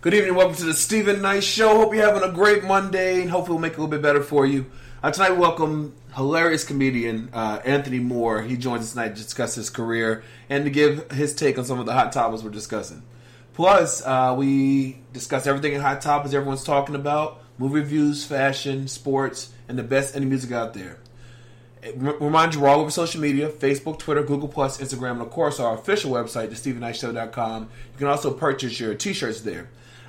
Good evening, welcome to the Steven Knight Show. Hope you're having a great Monday, and hopefully we'll make it a little bit better for you. Uh, tonight, we welcome hilarious comedian uh, Anthony Moore. He joins us tonight to discuss his career and to give his take on some of the hot topics we're discussing. Plus, uh, we discuss everything in hot topics everyone's talking about: movie reviews, fashion, sports, and the best indie music out there. Remind you, we're all over social media Facebook, Twitter, Google, Instagram, and of course, our official website, thestevenknightshow.com. You can also purchase your t shirts there.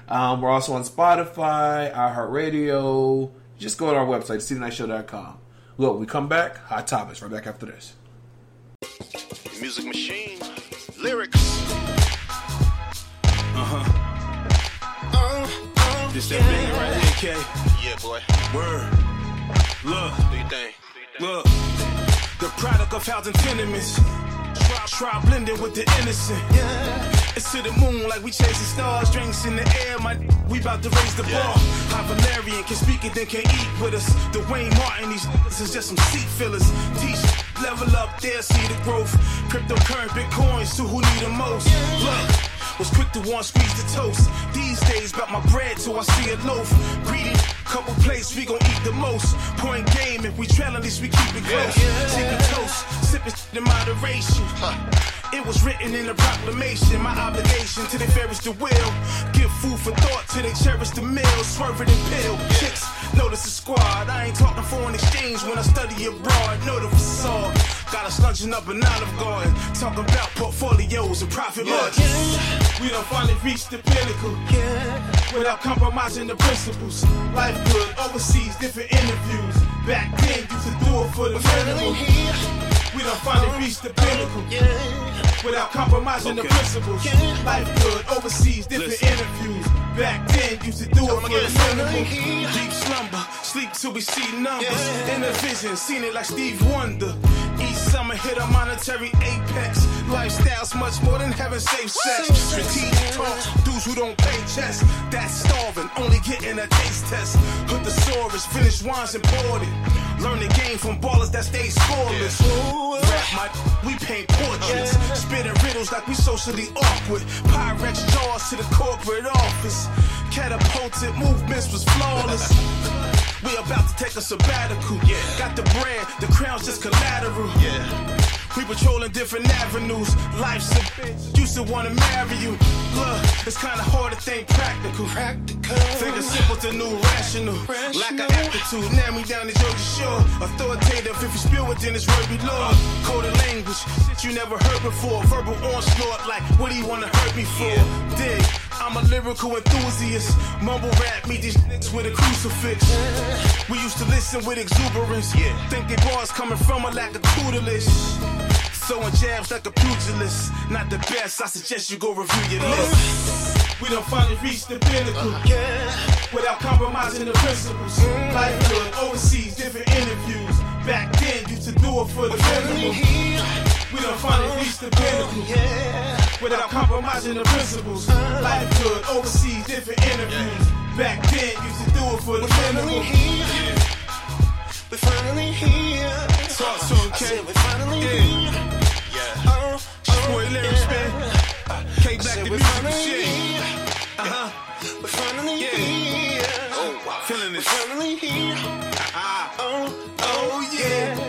Um, we're also on Spotify, iHeartRadio. Just go to our website, thestevenknightshow.com. Look, we come back, hot topics, right back after this. Music machine, lyrics. Uh-huh. This that bang right here, K. Yeah, boy. Word. Look, Do you think? look. The product of housing tenements. Try, try blending with the innocent. It's to the moon like we chasing stars. Drinks in the air, my we about to raise the bar. High Valerian can speak it, then can eat with us. The Dwayne Martin, these is just some seat fillers. Teach, level up, there see the growth. Cryptocurrency, bitcoins to who need the most. Look. Was quick to want squeeze the toast. These days, got my bread till I see a loaf. Greedy, couple plates, we gon' eat the most. Point game, if we trail, at least we keep it close. Sipping toast, sipping in moderation. It was written in the proclamation. My obligation to the fairest the will. Give food for thought till they cherish the meal. Swerve it and pill. Chicks, notice the squad. I ain't talking foreign exchange when I study abroad. Know the facade. Got us lunching up an Olive Garden. Talking about portfolios and profit margins. We done finally reached the pinnacle. Without compromising the principles. Life good, overseas, different interviews. Back then, used to do it for the minimum. We done finally reached the pinnacle. Without compromising the principles. Life good, overseas, different interviews. Back then, used to do it for the. Deep slumber, sleep till we see numbers. In a vision, seen it like Steve Wonder. Each summer hit a monetary apex. Lifestyle's much more than having safe sex. Strategic talks, dudes who don't pay chess. That's starving, only getting a taste test. Hood the sorest, finish wines imported. Learn the game from ballers that stay scoreless. Rap my, we paint portraits. Spitting riddles like we socially awkward. Pyrex jaws to the corporate office. Catapulted movements was flawless. We about to take a sabbatical. Yeah. Got the brand, the crown's just collateral. Yeah. We patrolling different avenues. Life's a bitch. Used to wanna marry you. Look, it's kinda hard to think practical. Practical. Figure simple to new rational. Lack of aptitude. Now me down the Georgia Shore. Authoritative. If you spill within this word be law. Coded language. Shit you never heard before. Verbal onslaught. Like, what do you wanna hurt me for? Dig. I'm a lyrical enthusiast. Mumble rap, meet these niggas with a crucifix. We used to listen with exuberance. Think they bars coming from a lack of tutelage. Throwing jabs like a pugilist. Not the best, I suggest you go review your list. We done finally reached the pinnacle. Yeah. Without compromising the principles. Life good, overseas, different interviews. Back then, used to do it for the minimum. We done finally reached the pinnacle. Yeah. Without compromising the principles. Life good, overseas, different interviews. Back then, used to do it for the minimum. we're finally here. Talk to him, K. we're finally Yeah. here. Yeah. Oh, oh, Boy, lyrics, yeah. man. K back the we're music finally shit. here. Uh-huh. We're finally Yeah. here. Oh, wow. Feeling We're this. finally here. Ah. Oh, Oh, yeah. Just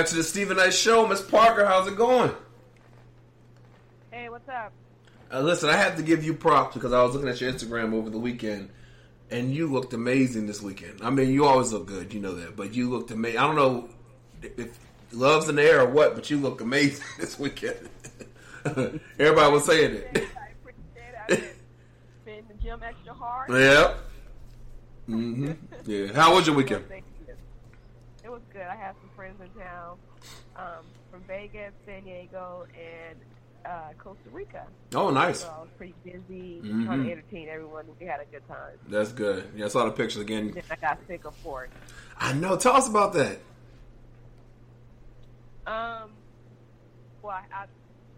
back to the Steven Knight Show, Miss Parker. How's it going? Hey, what's up? Uh, listen, I have to give you props because I was looking at your Instagram over the weekend, and you looked amazing this weekend. I mean, you always look good, you know that, but you looked amazing. I don't know if love's in the air or what, but you look amazing this weekend. Everybody was saying it. I appreciate it. I've been, in the gym extra hard. Yep. hmm Yeah. How was your weekend? It was good. I had some friends in town um, from Vegas, San Diego, and uh, Costa Rica. Oh, nice. So I was pretty busy Mhm. trying to entertain everyone. We had a good time. That's good. Yeah, I saw the pictures again. Then I got sick of Fort. I know. Tell us about that. Um, well, I, I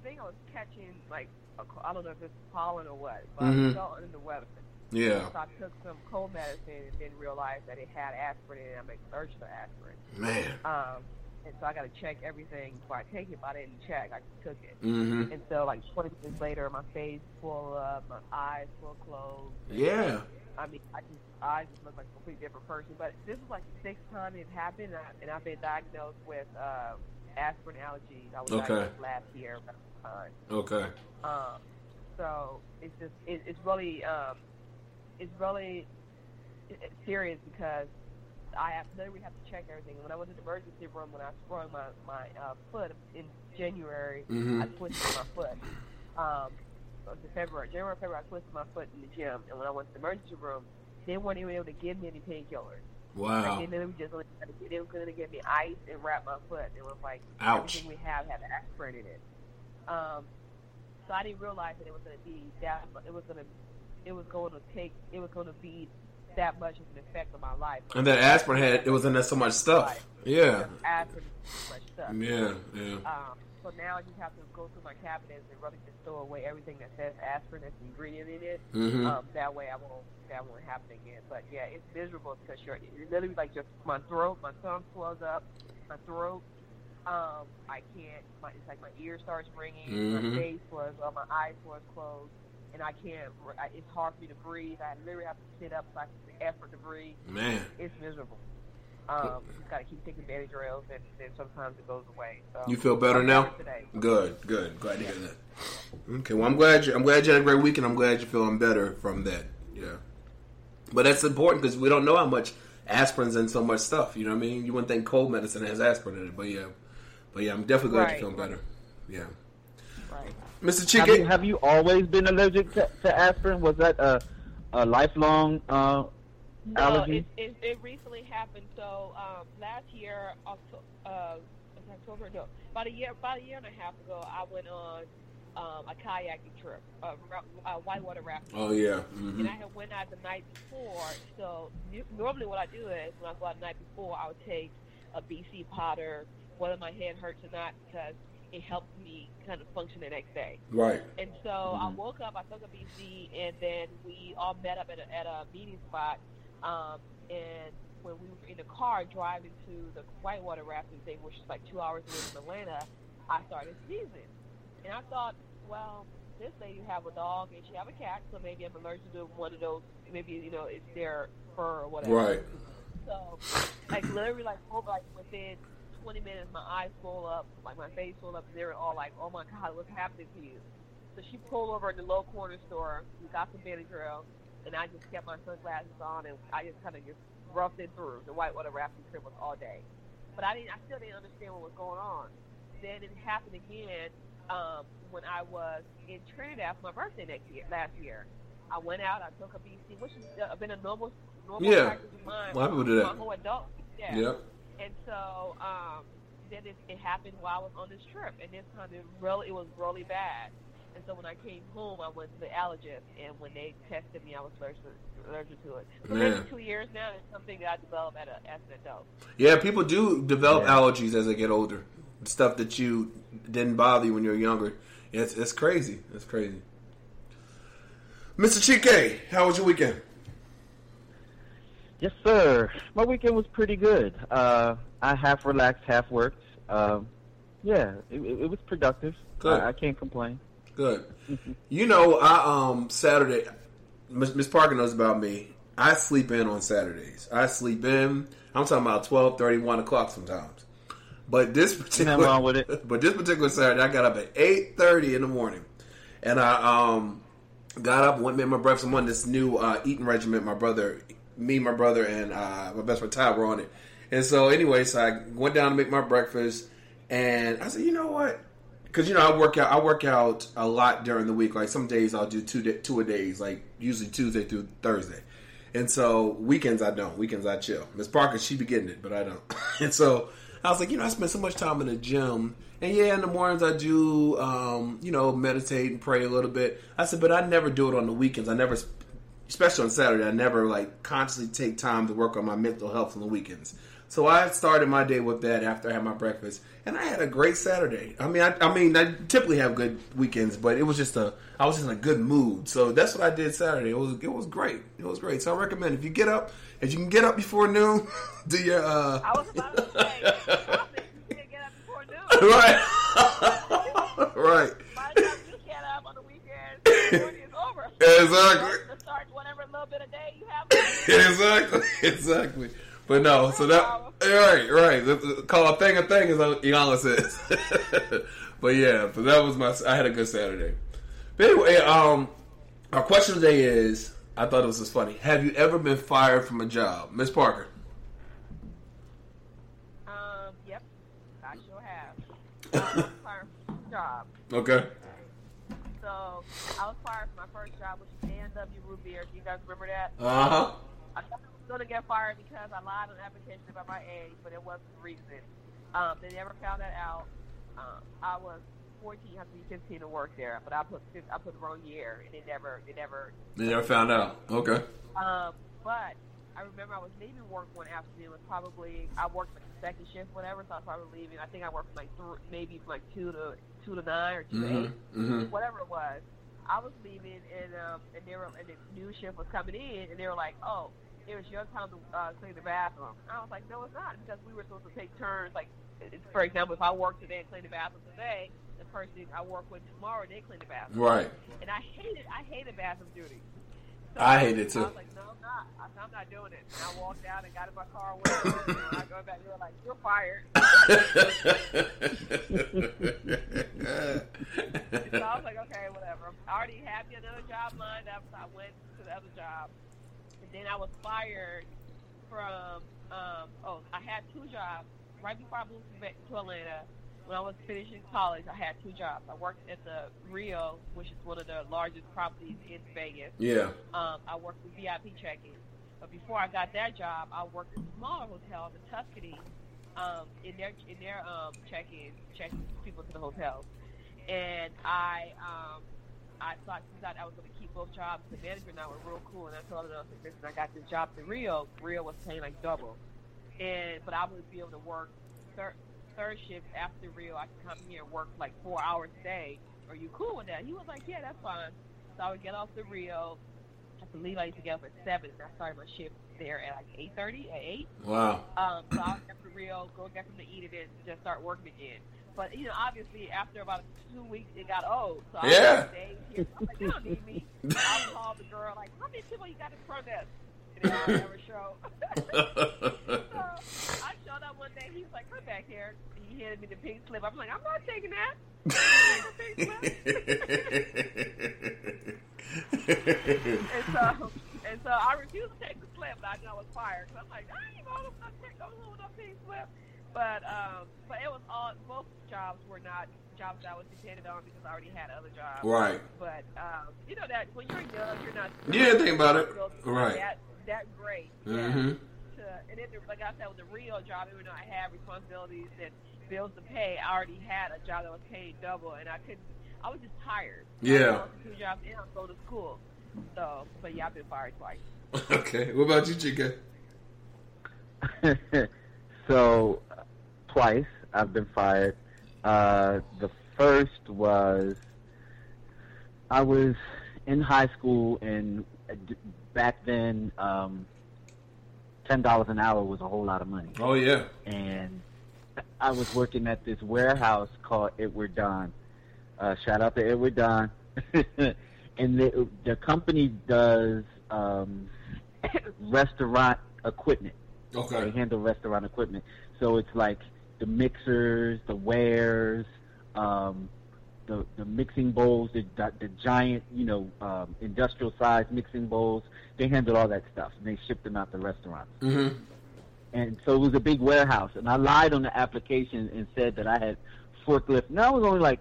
think I was catching like a, I don't know if it's pollen or what, but Mhm. I felt under the weather. Yeah. So I took some cold medicine and didn't realize that it had aspirin in it. I'm allergic to aspirin. Man. Um, and so I got to check everything before I take it. But I didn't check. I just took it. hmm And so like 20 minutes later, my face full up, my eyes full closed. Yeah. I mean, I just I just look like a completely different person. But this is like the sixth time it happened, and, I, and I've been diagnosed with uh, aspirin allergies. I was Okay. diagnosed last year. Okay. Um, so it's just it, it's really um, it's really serious because I have literally have to check everything. When I was in the emergency room, when I sprung my my uh, foot in January, Mhm. I twisted my foot. Um, it was February, January, February, I twisted my foot in the gym, and when I went to the emergency room, they weren't even able to give me any painkillers. Like, Wow. they literally just only they were going to give me ice and wrap my foot. It was like Ouch. everything we have had aspirin in it. Um, so I didn't realize that it was going to be that. It was going to. It was going to take. It was going to be that much of an effect on my life. And that aspirin had it was in there so much stuff. Yeah. Aspirin, so much stuff. Yeah. Yeah. Um, so now I just have to go through my cabinets and really just throw away everything that says aspirin as an ingredient in it. Mhm. Um, that way I won't that won't happen again. But yeah, it's miserable because you're, you're literally like just my throat, my tongue swells up, my throat. Um, I can't. My, it's like my ear starts ringing, Mhm. my face was, uh, my eyes was closed, and I can't. I, it's hard for me to breathe. I literally have to sit up so I can effort to breathe. Man. It's miserable. Um, just gotta keep taking Benadryls, and then sometimes it goes away. So You feel better now? Today. Good, good. Glad to hear that. Okay, well, I'm glad you. I'm glad you had a great weekend. I'm glad you're feeling better from that. Yeah, but that's important because we don't know how much aspirin's in so much stuff. You know what I mean? You wouldn't think cold medicine has aspirin in it, but yeah, but yeah, I'm definitely glad Right. you're feeling better. Yeah, Right. Mr. Have you, Chicken. have you always been allergic to, to aspirin? Was that a, a lifelong uh, No, allergy? it, it, it recently happened. So um, last year, October, uh, October, no, about a year, about a year and a half ago, I went on um, a kayaking trip, uh, ra- uh, whitewater rafting. Oh yeah. hmm And I had went out the night before. So normally, what I do is when I go out the night before, I would take a BC powder, whether my head hurts or not, because it helped me kind of function the next day. Right. And so I woke up, I took a BC, and then we all met up at a, at a meeting spot. Um, and when we were in the car driving to the whitewater rafting thing, which is like two hours away from Atlanta, I started sneezing. And I thought, well, this lady have a dog and she have a cat, so maybe I'm allergic to one of those. Maybe you know it's their fur or whatever. Right. So, like literally, like over like within 20 minutes, my eyes swole up, like my face swole up, and they were all like, "Oh my God, what's happening to you?" So she pulled over at the low corner store. We got some Benadryl, and I just kept my sunglasses on, and I just kind of just roughed it through. The whitewater rafting trip was all day, but I didn't. I still didn't understand what was going on. Then it happened again um, when I was in Trinidad for my birthday next year, last year. I went out. I took a BC, which has uh, been a normal, normal Yeah. practice of mine. A lot of people do that. My whole adult. Yeah. Yep. And so um, then it, it happened while I was on this trip, and this time it really it was really bad. And so when I came home, I went to the allergist, and when they tested me, I was allergic, allergic to it. So Man. maybe two years now, it's something that I developed at a, as an adult. Yeah, people do develop Yeah. allergies as they get older. Stuff that you didn't bother you when you were younger. It's it's crazy. It's crazy. Mr. Chike, how was your weekend? Yes, sir. My weekend was pretty good. Uh, I half relaxed, half worked. Um, yeah, it, it, was productive. Good. I, I can't complain. Good. You know, I um Saturday. Miss Miss Parker knows about me. I sleep in on Saturdays. I sleep in. I'm talking about 12, 1 o'clock sometimes. But this particular Nothing wrong with it. But this particular Saturday, I got up at eight thirty in the morning, and I um got up went made my breakfast. I'm on this new uh, eating regimen. My brother, me, my brother, and uh, my best friend Ty were on it. And so, anyway, so I went down to make my breakfast, and I said, you know what? because you know I work out. I work out a lot during the week. Like some days I'll do two da- two a days, like usually Tuesday through Thursday. And so weekends I don't. Weekends I chill. Miss Parker she be getting it, but I don't. and so I was like, you know, I spend so much time in the gym, and yeah, in the mornings I do, um, you know, meditate and pray a little bit. I said, but I never do it on the weekends. I never, especially on Saturday, I never like consciously take time to work on my mental health on the weekends. So I started my day with that after I had my breakfast, and I had a great Saturday. I mean, I, I mean, I typically have good weekends, but it was just a, I was just in a good mood. So that's what I did Saturday. It was, it was great. It was great. So I recommend if you get up, if you can get up before noon, do your, uh, I was about to say, I you get up before noon. right, right, By the time you get up on the weekend, the morning is over. Exactly. To start whatever little bit of day you have exactly, exactly. But no, so that right, right. Call a thing a thing, as Iana says. but yeah, but that was my. I had a good Saturday. But anyway, um, our question today is: I thought this was just funny. Have you ever been fired from a job, Miss Parker? Um, yep, I sure have. Fired from a job. Okay. So I was fired from my first job, which was A&W Root Beer. Do you guys remember that? Uh huh. I thought I was going to get fired because I lied on the application about my age, but it wasn't the reason. Um, they never found that out. Um, I was 14, I have to be 15 to work there, but I put I put the wrong year, and they never they never. They never found out. Okay. Um, but I remember I was leaving work one afternoon. It was probably I worked like the second shift, whatever. So I was probably leaving. I think I worked from like th- maybe from like two to two to nine or 2 to eight Mm-hmm. Mm-hmm. whatever it was. I was leaving, and um, and they were, and the new shift was coming in, and they were like, "Oh, it was your time to uh, clean the bathroom." I was like, "No, it's not," because we were supposed to take turns. Like, it's- for example, if I work today and clean the bathroom today, the person I work with tomorrow they clean the bathroom. Right. And I hated, I hated bathroom duty. I hate it, too. I was like, "No, I'm not. I'm not doing it." And I walked out and got in my car. and Went and I go back, they were like, "You're fired." So I was like, okay, whatever. I'm already had me another job lined up, so I went to the other job. And then I was fired from, um, oh, I had two jobs. Right before I moved to, Ve- to Atlanta, when I was finishing college, I had two jobs. I worked at the Rio, which is one of the largest properties in Vegas. yeah. Um, I worked with VIP check-in. But before I got that job, I worked at a smaller hotel in Tuscany um, in their in their um, check-in, checking people to the hotels. And I um, I thought since I, was going to keep both jobs, the manager and I were real cool. And I told her, I was like, listen, I got this job at Rio. Rio was paying like double, and but I would be able to work third third shift after Rio. I could come here and work like four hours a day. Are you cool with that? He was like, yeah, that's fine. So I would get off the Rio. I believe I used to get up at seven. I started my shift there at like eight thirty, at eight. Wow. Um, so I was get the Rio, go get them to eat it, and just start working again. But you know, obviously, after about two weeks, it got old. So I Yeah. was here. I'm like, you don't need me. I would call the girl like, how many people you got in front desk? And then I never show. so I showed up one day. He was like, come back here. He handed me the pink slip. I'm like, I'm not taking that. And so, and so I refused to take the slip, but I knew I was fired. So I'm like, I ain't going to take no no pink slip. But um, but it was all both jobs were not jobs that I was dependent on because I already had other jobs. right. But um, you know that when you're young, you're not. Yeah, think about it. Right. That that great. Mm-hmm. To, and then, like I said, with the real job, even though I had responsibilities and bills to pay, I already had a job that was paid double, and I couldn't. I was just tired. Yeah. I two jobs and I was going to school. So, but yeah, I've been fired twice. Okay. What about you, Chica? so twice I've been fired. Uh, the first was I was in high school, and d- back then, um, ten dollars an hour was a whole lot of money. Oh yeah. and I was working at this warehouse called Edward Don. Uh, shout out to Edward Don. and the the company does um, restaurant equipment. Okay. They handle restaurant equipment. So it's like the mixers, the wares, um, the the mixing bowls, the the, the giant, you know, um, industrial size mixing bowls. They handled all that stuff, and they shipped them out to restaurants Mm-hmm. and so it was a big warehouse. And I lied on the application and said that I had forklift. Now I was only like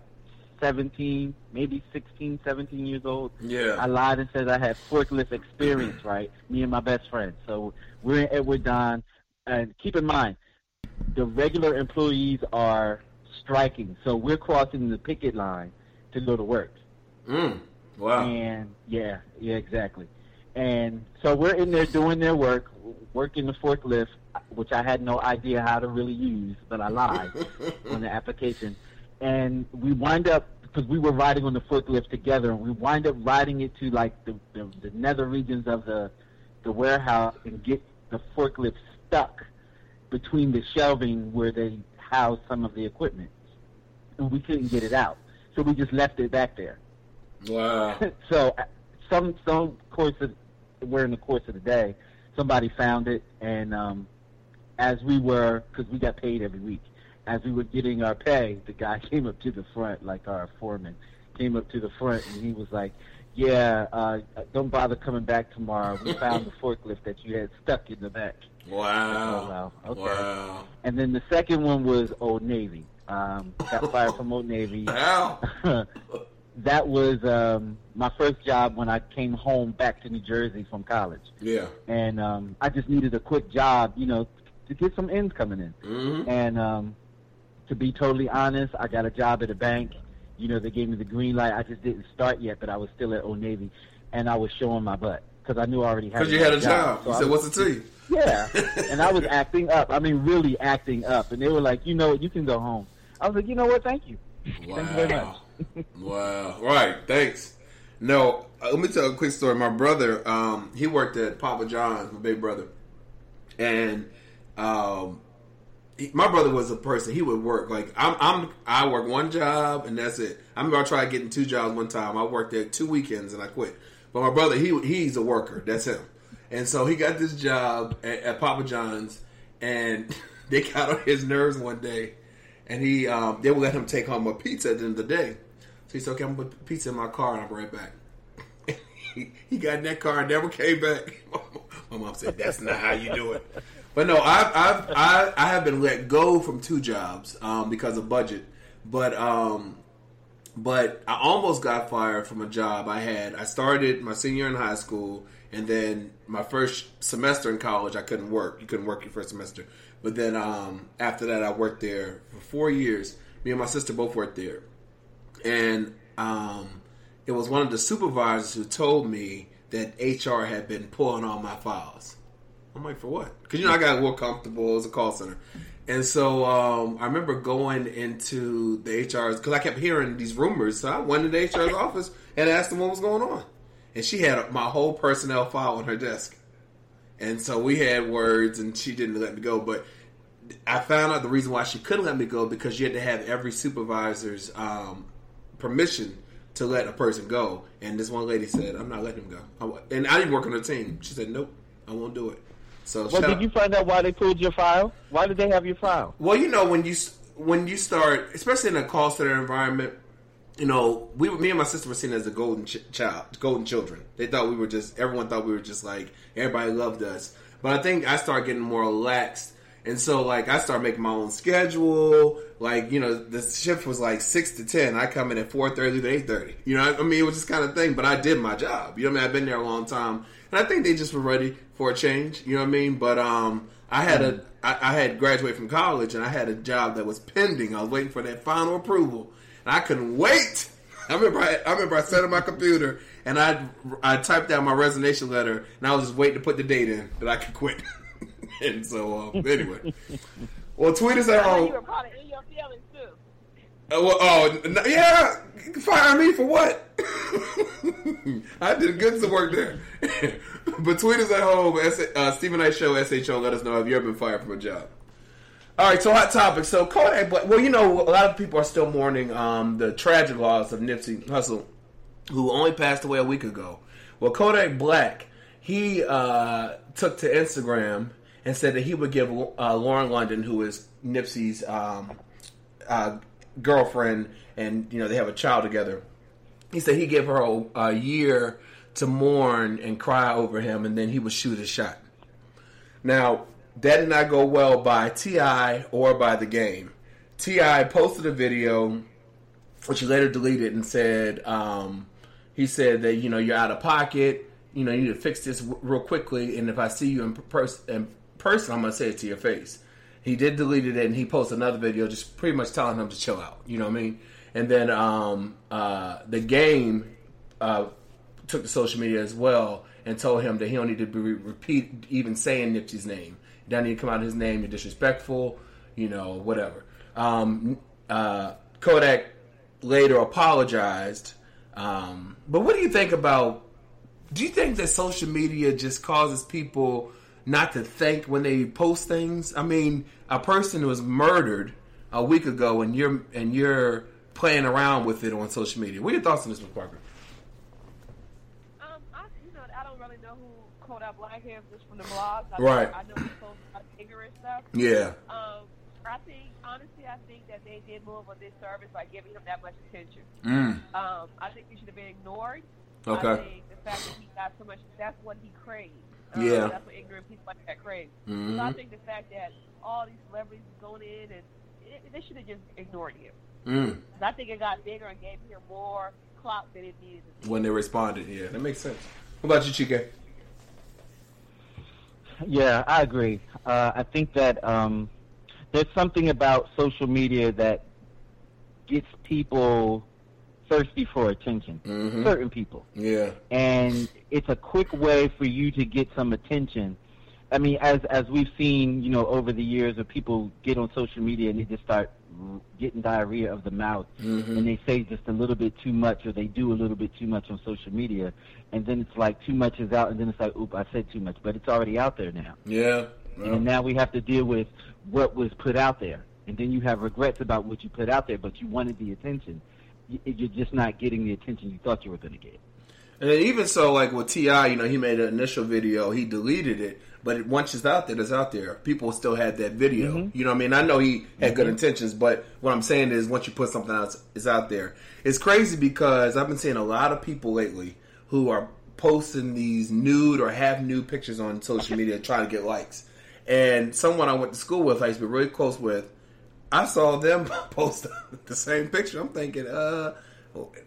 17, maybe 16, 17 years old. Yeah. I lied and said I had forklift experience, right? Me and my best friend. So we're in Edward Don. And keep in mind, the regular employees are striking. So we're crossing the picket line to go to work. Mm. Wow. And yeah, yeah, exactly. And so we're in there doing their work, working the forklift, which I had no idea how to really use, but I lied on the application. And we wind up because we were riding on the forklift together, and we wind up riding it to like the the, the nether regions of the the warehouse and get the forklift stuck between the shelving where they house some of the equipment, and we couldn't get it out. So we just left it back there Wow. so uh, some some course of we're in the course of the day, somebody found it, and um, as we were, because we got paid every week, as we were getting our pay, the guy came up to the front, like our foreman, came up to the front, and he was like, "Yeah, uh, don't bother coming back tomorrow. We found the forklift that you had stuck in the back." Wow. Wow. Okay. Wow. And then the second one was Old Navy. Um, got fired from Old Navy How? that was um, my first job when I came home back to New Jersey from college, Yeah. and um, I just needed a quick job, you know, to get some ends coming in. Mm-hmm. And um, to be totally honest, I got a job at a bank. You know, they gave me the green light. I just didn't start yet, but I was still at Old Navy, and I was showing my butt because I knew I already had. Because you had a job. So You I said, was- what's the you? Yeah, and I was acting up. I mean, really acting up. And they were like, you know what, you can go home. I was like, you know what, thank you. Thank you very much. Wow. Right. Thanks. No, uh, let me tell a quick story. My brother, um, he worked at Papa John's, my big brother, and um, he, my brother was a person. He would work like I'm. I'm. I work one job and that's it. I remember I tried getting two jobs one time. I worked there two weekends and I quit. But my brother, he he's a worker. That's him. And so he got this job at, at Papa John's, and they got on his nerves one day, and he um, they would let him take home a pizza at the end of the day. So he said, "Okay, I'm gonna put pizza in my car and I'll be right back." he, got in that car and never came back. my mom said, "That's not how you do it." But no, I've, I've I I have been let go from two jobs um, because of budget, but um, but I almost got fired from a job I had. I started my senior in high school, and then my first semester in college, I couldn't work. You couldn't work your first semester. But then um, after that, I worked there for four years. Me and my sister both worked there, and um, it was one of the supervisors who told me that HR had been pulling all my files. I'm like, for what? Because you know I got more comfortable as a call center, and so um, I remember going into the HR's because I kept hearing these rumors. So I went into the HR's office and asked them what was going on, and she had my whole personnel file on her desk, and so we had words, and she didn't let me go. But I found out the reason why she couldn't let me go because you had to have every supervisor's um, permission to let a person go. And this one lady said, "I'm not letting him go." I And I didn't work on the team. She said, "Nope, I won't do it." So Well, did out- you find out why they pulled your file? Why did they have your file? well, you know when you when you start, especially in a call center environment, you know, we were- me and my sister were seen as the golden ch- child, golden children. They thought we were just everyone thought we were just like everybody loved us. But I think I started getting more relaxed, and so like I started making my own schedule. Like you know, the shift was like six to ten. I come in at four thirty to eight thirty. You know, I mean, it was just kind of thing. But I did my job. You know, what I mean, I've been there a long time, and I think they just were ready for a change. You know what I mean? But um, I had a I, I had graduated from college, and I had a job that was pending. I was waiting for that final approval, and I couldn't wait. I remember I, I remember I sat on my computer and I I typed out my resignation letter, and I was just waiting to put the date in that I could quit. and so um, anyway, well, tweet us at home. you were probably in your feelings too. Uh, well, oh, yeah. Fire me for what? I did good some work there. but tweet us at home, S- uh, Steven Knight Show, SHO. Let us know if you ever been fired from a job. All right, so hot topic. So Kodak Black. Well, you know, a lot of people are still mourning um, the tragic loss of Nipsey Hussle, who only passed away a week ago. Well, Kodak Black, he uh, took to Instagram and said that he would give uh, Lauren London, who is Nipsey's um, uh, girlfriend, and you know they have a child together. He said he gave her a, a year to mourn and cry over him, and then he would shoot a shot. Now that did not go well by T.I. or by the game. T.I. posted a video which he later deleted and said um, he said that you know you're out of pocket. You know you need to fix this w- real quickly, and if I see you in, in person, I'm gonna say it to your face. He did delete it, and he posted another video, just pretty much telling him to chill out. You know what I mean? And then um, uh, the game uh, took to social media as well and told him that he don't need to be repeat even saying Nipsey's name. Doesn't need to come out his name. You're disrespectful. You know, whatever. Um, uh, Kodak later apologized. Um, but what do you think about? Do you think that social media just causes people not to think when they post things? I mean, a person was murdered a week ago, and you're and you're playing around with it on social media. What are your thoughts on this, Ms. Parker? Um, I, you know, I don't really know who Kodak Black is just from the blogs. I Right. Know, I know he posts about ignorant stuff. Yeah. Um, I think, honestly, I think that they did move on this service by giving him that much attention. Mm. Um, I think he should have been ignored. Okay. I think the fact that he got so much, that's what he craved. Um, Yeah. That's what ignorant people like that crave. Mhm. So I think the fact that all these celebrities going in and it, they should have just ignored him. Mm. I think it got bigger and gave him more clout than it needed. When they responded, yeah, that makes sense. What about you, Chike? Yeah, I agree. Uh, I think that um, there's something about social media that gets people thirsty for attention. Mhm. Certain people, Yeah. and it's a quick way for you to get some attention. I mean, as as we've seen, you know, over the years, of people get on social media and they just start getting diarrhea of the mouth, Mhm. and they say just a little bit too much, or they do a little bit too much on social media, and then it's like too much is out, and then it's like, oop, I said too much, but it's already out there now. Yeah. And now we have to deal with what was put out there. And then you have regrets about what you put out there, but you wanted the attention. You're just not getting the attention you thought you were going to get. And then even so, like with T.I., you know, he made an initial video, he deleted it, but it, once it's out there, it's out there. People still had that video. Mm-hmm. You know, what I mean, I know he had good intentions, but what I'm saying is, once you put something out, it's out there. It's crazy because I've been seeing a lot of people lately who are posting these nude or half nude pictures on social media trying to get likes. And someone I went to school with, I used to be really close with, I saw them post the same picture. I'm thinking, uh,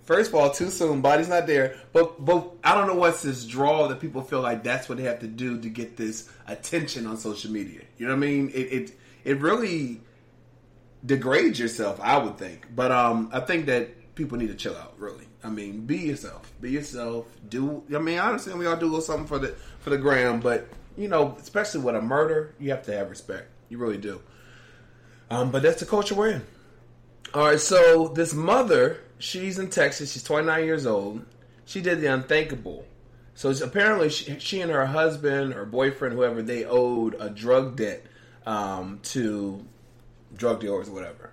first of all, too soon. Body's not there. But but I don't know what's this draw that people feel like that's what they have to do to get this attention on social media. You know what I mean? It it, it really degrades yourself. I would think, but um, I think that people need to chill out. Really, I mean, be yourself. Be yourself. Do I mean? I understand we all do a little something for the for the gram, but you know, especially with a murder, you have to have respect. You really do. Um, but that's the culture we're in. All right, so this mother, she's in Texas. She's 29 years old. She did the unthinkable. So apparently, she, she and her husband or boyfriend, whoever, they owed a drug debt um, to drug dealers or whatever.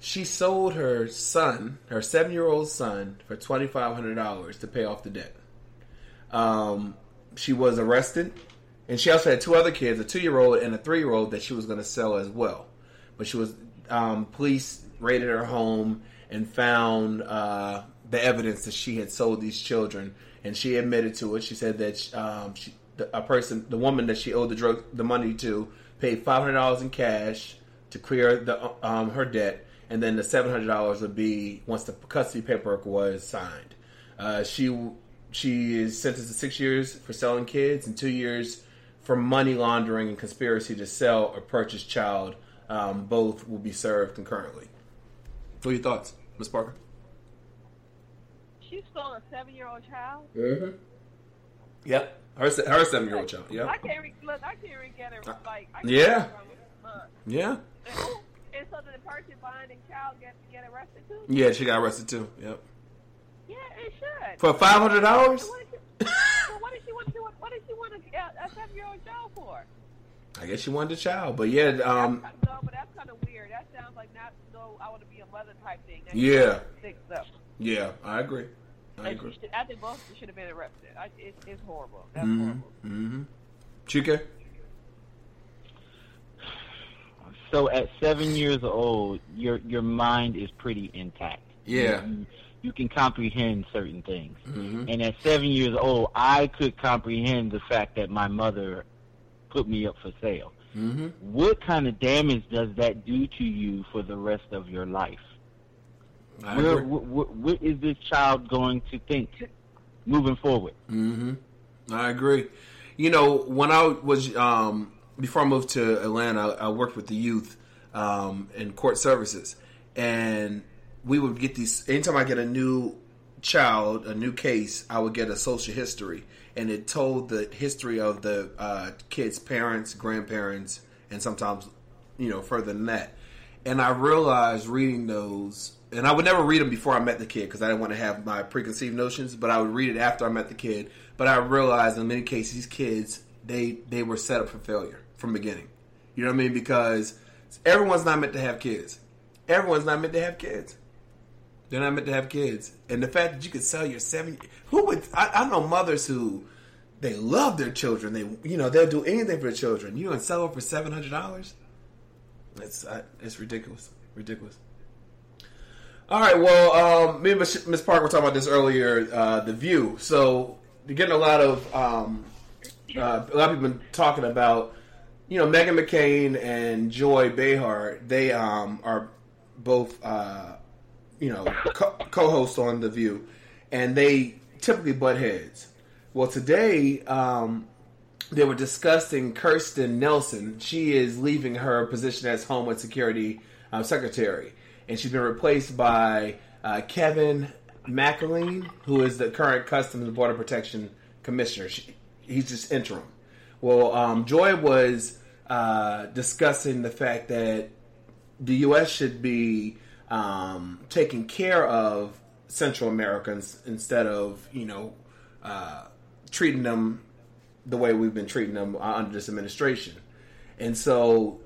She sold her son, her seven year old son, for $2,500 to pay off the debt. Um, she was arrested, and she also had two other kids, a two year old and a three year old, that she was going to sell as well. But she was, um, police raided her home and found uh, the evidence that she had sold these children, and she admitted to it. She said that um, she, the, a person, the woman that she owed the drug, the money to, paid five hundred dollars in cash to clear the um, her debt, and then the seven hundred dollars would be once the custody paperwork was signed. Uh, she she is sentenced to six years for selling kids and two years for money laundering and conspiracy to sell or purchase child. Um, both will be served concurrently. What are your thoughts, Miss Parker? She stole a seven-year-old child. Mm-hmm. Yep, her her seven year old child. I can't re- look. I can't even get her. Like, I can't Yeah. get her from a month. Yeah. And, who- and so did the person buying the child get get arrested too? Yeah, she got arrested too. Yep. Yeah, it should. For five hundred dollars. So what did she, so what did she want? To, what did she want a, a seven-year-old child for? I guess she wanted a child, but yeah, um, no, but that's kind of weird. That sounds like not no. I want to be a mother type thing. That's Yeah. Six up. yeah, I agree. I agree. she should, I think both should have been arrested. I, it, it's horrible. That's Mm-hmm. horrible. Mm-hmm. Chika. So at seven years old, your your mind is pretty intact. Yeah. You, you can comprehend certain things. Mm-hmm. And at seven years old, I could comprehend the fact that my mother put me up for sale. Mm-hmm. What kind of damage does that do to you for the rest of your life? Where, agree. wh- wh- what is this child going to think moving forward? Mm-hmm. I agree. You know, when I was um, before I moved to Atlanta, I worked with the youth um, in court services, and we would get these. Anytime I get a new child, a new case, I would get a social history, and it told the history of the uh, kid's parents, grandparents, and sometimes, you know, further than that. And I realized reading those, and I would never read them before I met the kid because I didn't want to have my preconceived notions. But I would read it after I met the kid. But I realized in many cases, these kids they they were set up for failure from beginning. You know what I mean? Because everyone's not meant to have kids. Everyone's not meant to have kids. They're not meant to have kids. And the fact that you could sell your seven, who would? I, I know mothers who they love their children. They you know they'll do anything for their children. You gonna sell them for seven hundred dollars? It's it's ridiculous, ridiculous. All right, well, um, me and Miss Parker were talking about this earlier. Uh, the View. So you're getting a lot of um, uh, a lot of people been talking about. You know, Meghan McCain and Joy Behar. They um, are both uh, you know co- co-hosts on the View, and they typically butt heads. Well, today um, they were discussing Kirstjen Nielsen. She is leaving her position as Homeland Security uh, Secretary, and she's been replaced by uh, Kevin McAleen, who is the current Customs and Border Protection Commissioner. She, he's just interim. Well, um, Joy was uh, discussing the fact that the U.S. should be um, taking care of Central Americans instead of you know uh, treating them the way we've been treating them uh, under this administration. And so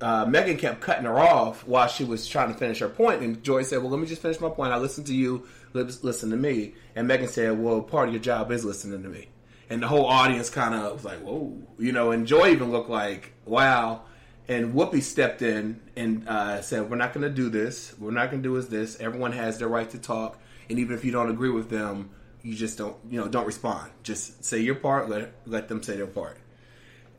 uh, Meghan kept cutting her off while she was trying to finish her point. And Joy said, "Well, let me just finish my point. I listened to you. Listen to me." And Meghan said, "Well, part of your job is listening to me." And the whole audience kind of was like, "Whoa," you know. And Joy even looked like, "Wow." And Whoopi stepped in and uh, said, "We're not going to do this. We're not going to do is this. Everyone has their right to talk, and even if you don't agree with them, you just don't, you know, don't respond. Just say your part. Let let them say their part."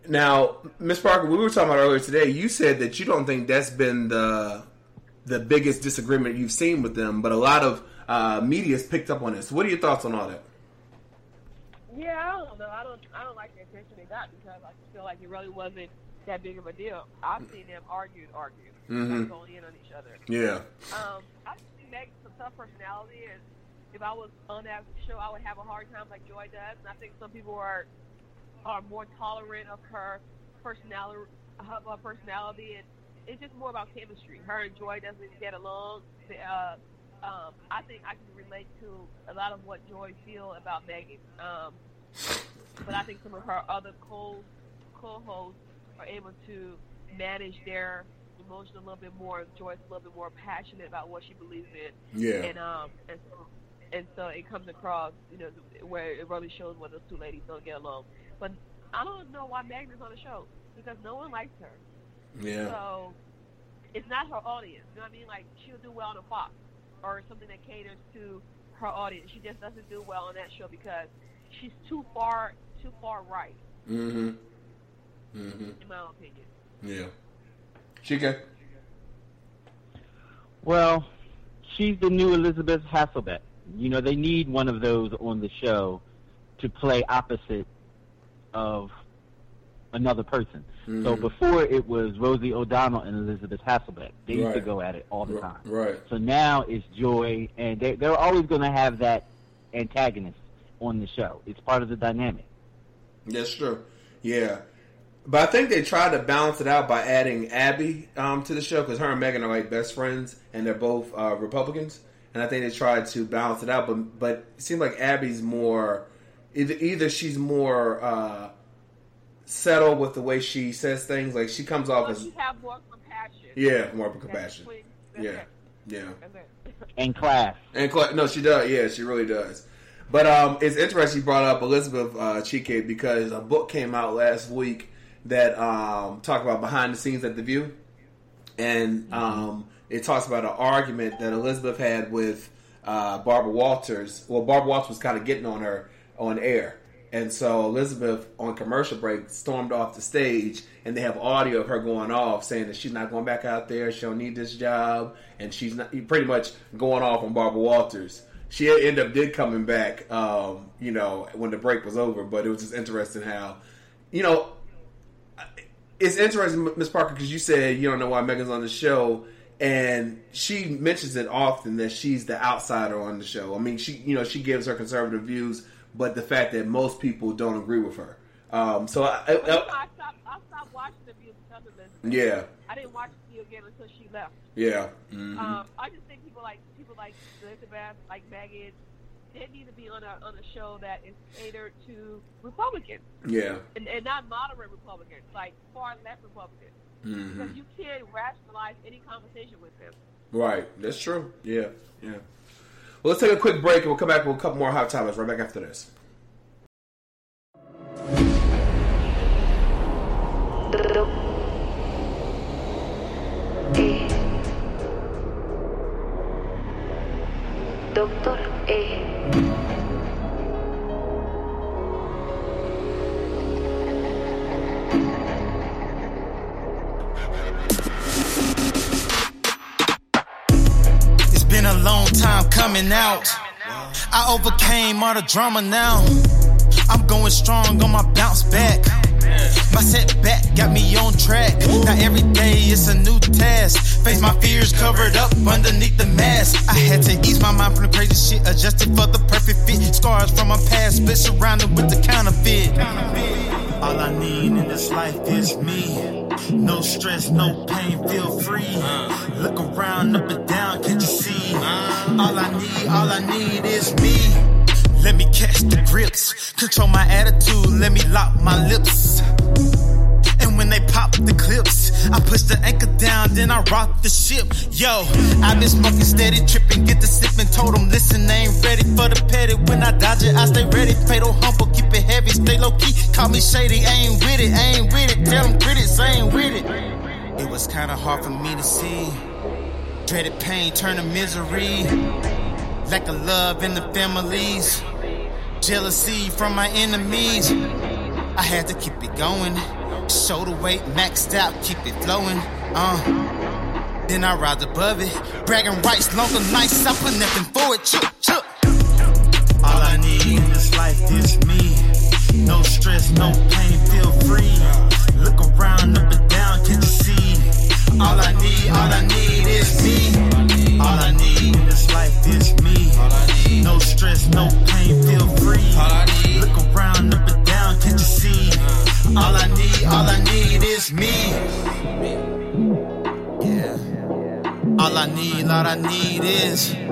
Now, Miss Parker, we were talking about earlier today. You said that you don't think that's been the the biggest disagreement you've seen with them, but a lot of uh, media's picked up on this. What are your thoughts on all that? Yeah, I don't know. I don't. I don't like the attention they got because I feel like it really wasn't that big of a deal. I've seen them argue, and argue, Mhm. going in on each other. Yeah, Um, I think Meg's a tough personality, and if I was on that show, I would have a hard time like Joy does. And I think some people are are more tolerant of her personality, of her personality, and it's just more about chemistry. Her and Joy doesn't get along. Uh, um, I think I can relate to a lot of what Joy feel about Meghan. Um, but I think some of her other co co-hosts are able to manage their emotion a little bit more. Joy's a little bit more passionate about what she believes in, yeah, and um, and so and so it comes across, you know, where it really shows where those two ladies don't get along. But I don't know why Meghan on the show because no one likes her. yeah, So it's not her audience. You know what I mean? Like she'll do well on a Fox or something that caters to her audience. She just doesn't do well on that show because she's too far too far right, mm-hmm, mm-hmm, in my opinion. yeah. Chike, Well, she's the new Elisabeth Hasselbeck. You know, they need one of those on the show to play opposite of another person. So Mhm. before it was Rosie O'Donnell and Elisabeth Hasselbeck. They used to go at it all the R- time. right? So now it's Joy, and they, they're always going to have that antagonist on the show. It's part of the dynamic. That's true. Yeah. But I think they tried to balance it out by adding Abby um, to the show because her and Meghan are like best friends and they're both uh, Republicans. And I think they tried to balance it out, but but it seems like Abby's more either either she's more uh, settled with the way she says things, like she comes off Well, as she have more compassion. yeah, more That's compassion. between- that's Yeah, yeah. And class. And class. no, she does. Yeah, she really does. But um, it's interesting you brought up Elisabeth uh, Chike because a book came out last week that um, talked about behind the scenes at the View, and um, it talks about an argument that Elisabeth had with uh, Barbara Walters. Well, Barbara Walters was kind of getting on her on air, And so Elisabeth on commercial break stormed off the stage, and they have audio of her going off saying that she's not going back out there. She don't need this job, and she's not pretty much going off on Barbara Walters. She ended up did coming back, um, you know, when the break was over. But it was just interesting how, you know, it's interesting, Miss Parker, because you said you don't know why Meghan's on the show, and she mentions it often that she's the outsider on the show. I mean, she you know she gives her conservative views, but the fact that most people don't agree with her. Um, so I, I, I, I stopped. I stopped watching the view because of Elisabeth. yeah, I didn't watch the view again until she left. yeah, mhm. Um, I just think people like people like Elisabeth, like Meghan, they need to be on a on a show that is catered to Republicans yeah, and, and not moderate Republicans, like far left Republicans, hmm because you can't rationalize any conversation with them. right. That's true. Yeah, yeah. Well, let's take a quick break, and we'll come back with a couple more hot topics right back after this. Doctor E. coming out. I overcame all the drama now. I'm going strong on my bounce back. My setback got me on track. Now every day it's a new task. Face my fears covered up underneath the mask. I had to ease my mind from the crazy shit, adjusted for the perfect fit. Scars from my past, split surrounded with the counterfeit. All I need in this life is me. No stress, no pain, feel free. Look around, up and down, can't you see? All I need, all I need is me. Let me catch the grips, control my attitude, let me lock my lips. When they pop the clips, I push the anchor down, then I rock the ship. Yo, i been smoking steady, tripping, get the sipping. Told them, listen, I ain't ready for the petty. When I dodge it, I stay ready. Fatal humble, keep it heavy, stay low key. Call me shady, I ain't with it, I ain't with it. Tell them critics, I ain't with it. It was kinda hard for me to see. Dreaded pain turn to misery. Lack of love in the families. Jealousy from my enemies. I had to keep it going. Shoulder weight maxed out, keep it flowing. Uh. Then I rise above it. Bragging rights, longer nights, I put nothing forward. Chook, chook. All I need in this life is me. No stress, no pain, feel free. Look around, up and down, can't you see? All I need, all I need is me. All I need, is.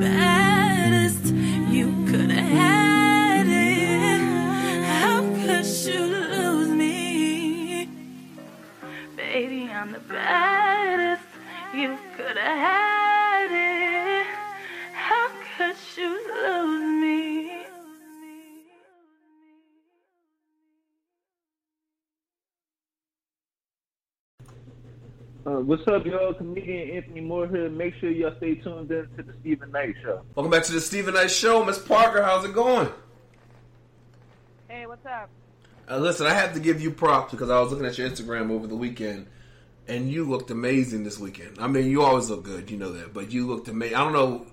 Baby, Uh, what's up, y'all? Comedian Anthony Moore here. Make sure y'all stay tuned in to the Steven Knight Show. Welcome back to the Steven Knight Show, Miss Parker. How's it going? Hey, what's up? Uh, listen, I have to give you props because I was looking at your Instagram over the weekend, and you looked amazing this weekend. I mean, you always look good, you know that, but you looked amazing. I don't know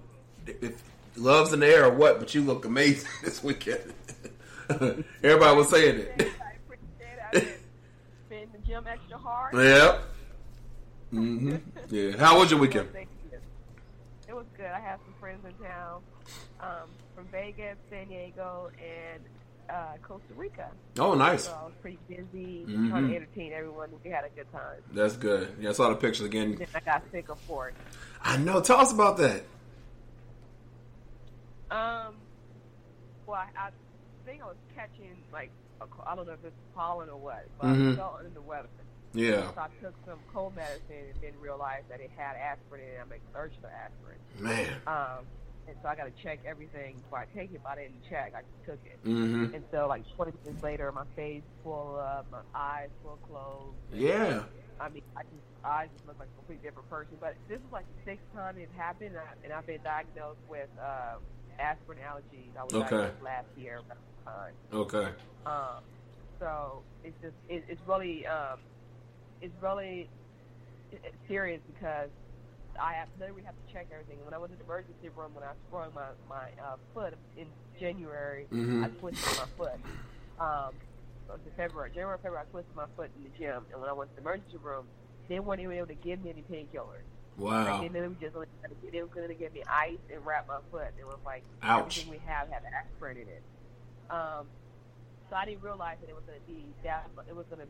if love's in the air or what, but you look amazing this weekend. Everybody was saying it. I appreciate it. I been in the gym extra hard. Yep. Hmm Yeah. How was your weekend? It was good. I have some friends in town um, from Vegas, San Diego, and uh, Costa Rica. Oh, nice. So I was pretty busy Mhm. trying to entertain everyone. We had a good time. That's good. Yeah, I saw the pictures again. Then I got sick of Fort. I know. Tell us about that. Um, well, I, I think I was catching like a, I don't know if it's pollen or what, but Mhm. I felt under the weather. Yeah. So I took some cold medicine and didn't realize that it had aspirin in it. I'm allergic to aspirin. Man. Um, and so I got to check everything before I take it. But I didn't check. I just took it. Mhm. And so like 20 minutes later, my face full up, my eyes full closed. Yeah. I mean, I just I just look like a completely different person. But this is like the sixth time it's happened, and, I, and I've been diagnosed with uh, aspirin allergies. I was Okay. diagnosed last year around this time. Okay. Um, so it's just it, it's really um, it's really serious because I have literally have to check everything. When I was in the emergency room, when I sprung my my uh, foot in January, Mhm. I twisted my foot. Um, it was in February, January, February, I twisted my foot in the gym, and when I went to the emergency room, they weren't even able to give me any painkillers. Wow. Like, they literally just only they were going to give me ice and wrap my foot. It was like Ouch. everything we have had aspirin in it. Um, so I didn't realize that it was going to be that. It was going to.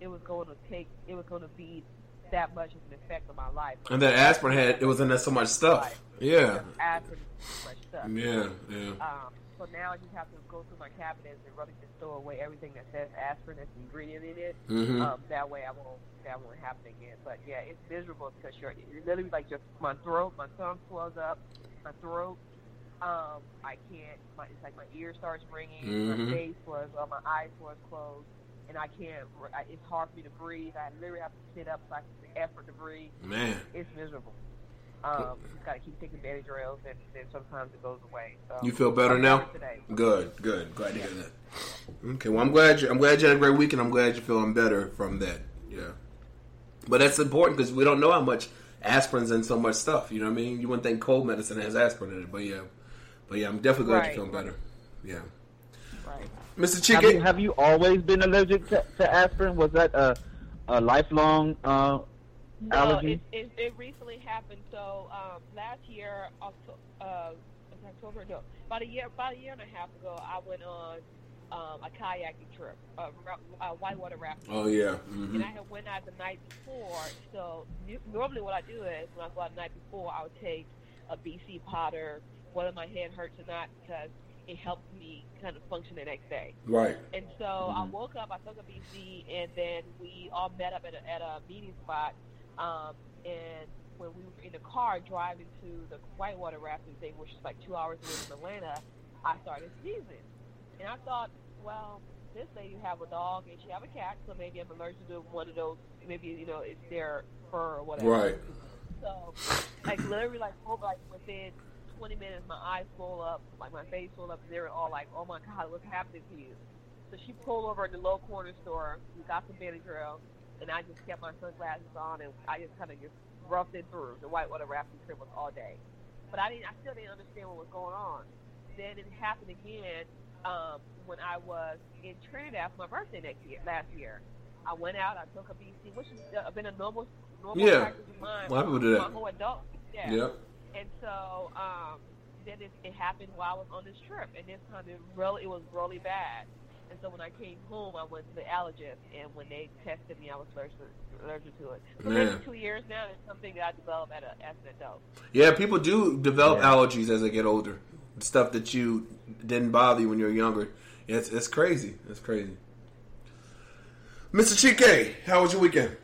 It was going to take. It was going to be that much of an effect on my life. And that aspirin had it was in there so much stuff. Yeah. Aspirin, so much stuff. Yeah. Yeah. Um, so now I just have to go through my cabinets and really just throw away everything that says aspirin as an ingredient in it. Mhm. Um, that way I won't that won't happen again. But yeah, it's miserable because you're it's literally like just my throat, my tongue swells up, my throat. Um, I can't. My, it's like my ear starts ringing, Mhm. my face was, uh, my eyes was closed, and I can't. I, it's hard for me to breathe. I literally have to sit up so I can effort to breathe. Man. it's miserable. Um, just gotta keep taking Benadryls, and then sometimes it goes away. So You feel better now? Today. Good, good. Glad to hear that. Okay, well, I'm glad you. I'm glad you had a great weekend. I'm glad you're feeling better from that. Yeah, but that's important because we don't know how much aspirin's in so much stuff. You know what I mean? You wouldn't think cold medicine has aspirin in it, but yeah, but yeah, I'm definitely glad Right. you're feeling better. Yeah, Right. Mr. Have Chicken. you, have you always been allergic to, to aspirin? Was that a, a lifelong uh, No, allergy? it, it, it recently happened. So um, last year, October, uh, October, no, about a year, about a year and a half ago, I went on um, a kayaking trip, a, ra- a whitewater rafting. Oh yeah. And hmm I had went out the night before. So normally, what I do is when I go out the night before, I would take a BC powder, whether my head hurts or not, because it helps me kind of function the next day. Right. And so I woke up, I took a BC, and then we all met up at a, at a meeting spot. Um, and when we were in the car driving to the whitewater rafting thing, which is like two hours away from Atlanta, I started sneezing. And I thought, well, this lady have a dog and she have a cat, so maybe I'm allergic to one of those. Maybe you know it's their fur or whatever. Right. So, like literally, like over like within 20 minutes, my eyes full up, like my face full up, and they were all like, "Oh my God, what's happening to you?" So she pulled over in the low corner store. We got some Benadryl, and I just kept my sunglasses on, and I just kind of just roughed it through. The whitewater rafting trip was all day, but I didn't. I still didn't understand what was going on. Then it happened again um, when I was in Trinidad for my birthday next year, last year. I went out. I took a BC, which has uh, been a normal, normal Yeah. practice of mine. A lot of people do that. My whole adult. Yeah. Yep. And so um, then it, it happened while I was on this trip, and this time it really it was really bad. And so when I came home, I went to the allergist, and when they tested me, I was allergic, allergic to it. So Man. maybe two years now, it's something that I developed at a, as an adult. Yeah, people do develop Yeah. allergies as they get older. Stuff that you didn't bother you when you were younger. It's it's crazy. It's crazy. Mr. Chike, how was your weekend?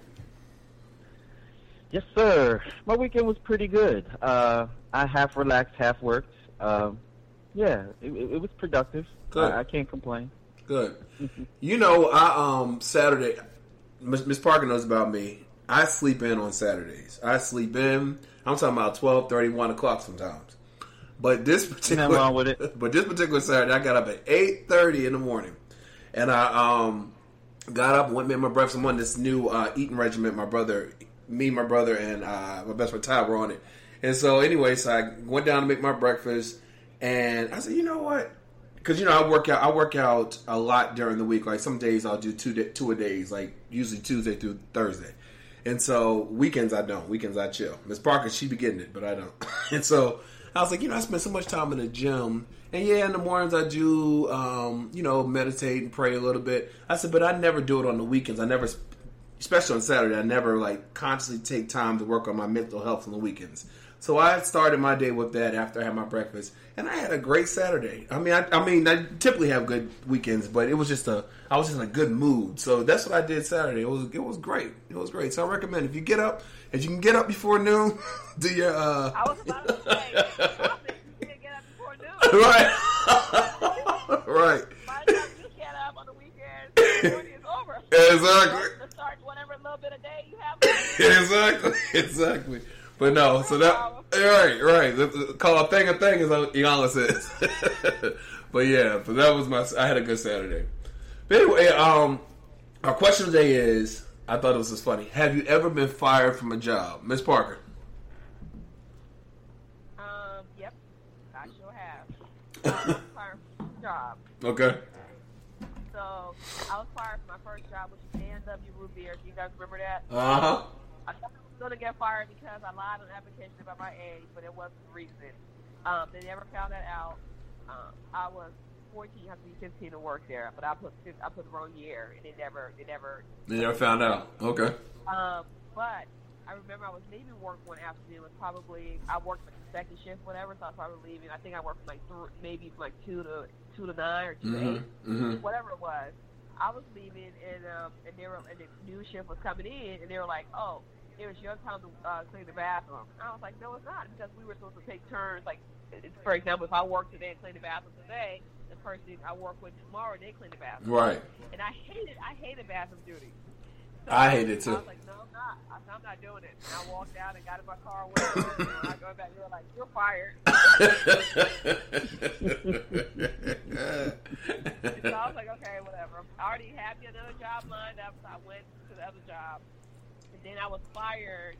Yes, sir. My weekend was pretty good. Uh, I half relaxed, half worked. Um, yeah, it, it, was productive. Good. I, I can't complain. Good. You know, I um Saturday. Miss Parker knows about me. I sleep in on Saturdays. I sleep in. I'm talking about 12, 30, 1 o'clock sometimes. But this particular, wrong with it. But this particular Saturday, I got up at eight thirty in the morning, and I um got up, went made my breakfast. I'm on this new uh, eating regimen. My brother, me, my brother, and uh, my best friend Ty were on it. And so, anyway, so I went down to make my breakfast, and I said, you know what? Because you know I work out. I work out a lot during the week. Like some days I'll do two da- two a days. Like usually Tuesday through Thursday. And so weekends I don't. Weekends I chill. Miss Parker she be getting it, but I don't. and so I was like, you know, I spend so much time in the gym, and yeah, in the mornings I do, um, you know, meditate and pray a little bit. I said, but I never do it on the weekends. I never, especially on Saturday, I never like consciously take time to work on my mental health on the weekends. So I started my day with that after I had my breakfast, and I had a great Saturday. I mean, I, I mean, I typically have good weekends, but it was just a, I was just in a good mood. So that's what I did Saturday. It was, it was great. It was great. So I recommend if you get up, if you can get up before noon, do your, uh, I was about to say, you can't get up before noon. right, right, By the time you get up on the weekend, the morning is over. exactly. Little bit of day you have. exactly, exactly. But no, so that right, right. Let's- let's Call a thing a thing, as Iyanla says. but yeah, but that was my. I had a good Saturday. But anyway, um, our question today is: I thought this was just funny. Have you ever been fired from a job, Miss Parker? Um, yep, I sure have. Um, fired from my job. Okay. So I was fired from my first job, which is A&W Root Beer. Do you guys remember that? Uh huh. I thought I was going to get fired because I lied on the application about my age, but it wasn't the reason. Um, they never found that out. Um, I was 14, I have to be 15 to work there, but I put I put the wrong year, and they never they never. They never found out. Okay. Um, but I remember I was leaving work one afternoon. It was probably I worked like the second shift, whatever. So I was probably leaving. I think I worked from like th- maybe from like two to two to nine or 2 to eight, Mm-hmm. whatever it was. I was leaving, and um, and they were and the new shift was coming in, and they were like, "Oh, it was your time to uh, clean the bathroom." I was like, "No, it's not," because we were supposed to take turns. Like, it's, for example, if I work today and clean the bathroom today, the person I work with tomorrow they clean the bathroom. Right. And I hated I hated bathroom duty. I hate it, too. I was like, no, I'm not. I said, I'm not doing it. And I walked out and got in my car. Went home, and I go back, they were like, you're fired. So I was like, okay, whatever. I already had me another job lined up, so I went to the other job. And then I was fired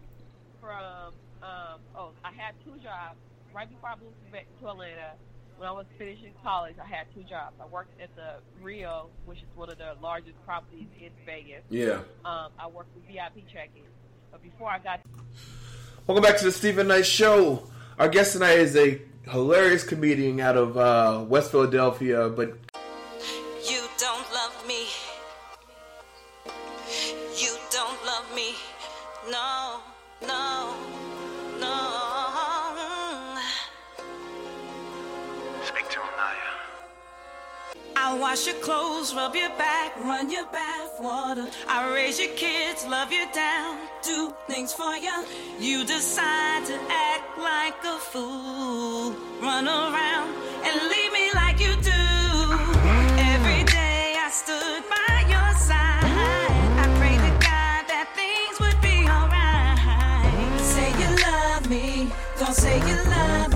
from, um, oh, I had two jobs right before I moved to, to Atlanta when I was finishing college, I had two jobs. I worked at the Rio, which is one of the largest properties in Vegas. Yeah. Um, I worked with VIP check-in. But before I got, welcome back to the Steven Knight Show. Our guest tonight is a hilarious comedian out of uh, West Philadelphia, but wash your clothes, rub your back, run your bath water. I raise your kids, love you down, do things for you. You decide to act like a fool, run around and leave me like you do. Every day I stood by your side. I pray to God that things would be alright. Say you love me, don't say you love me.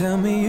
Tell me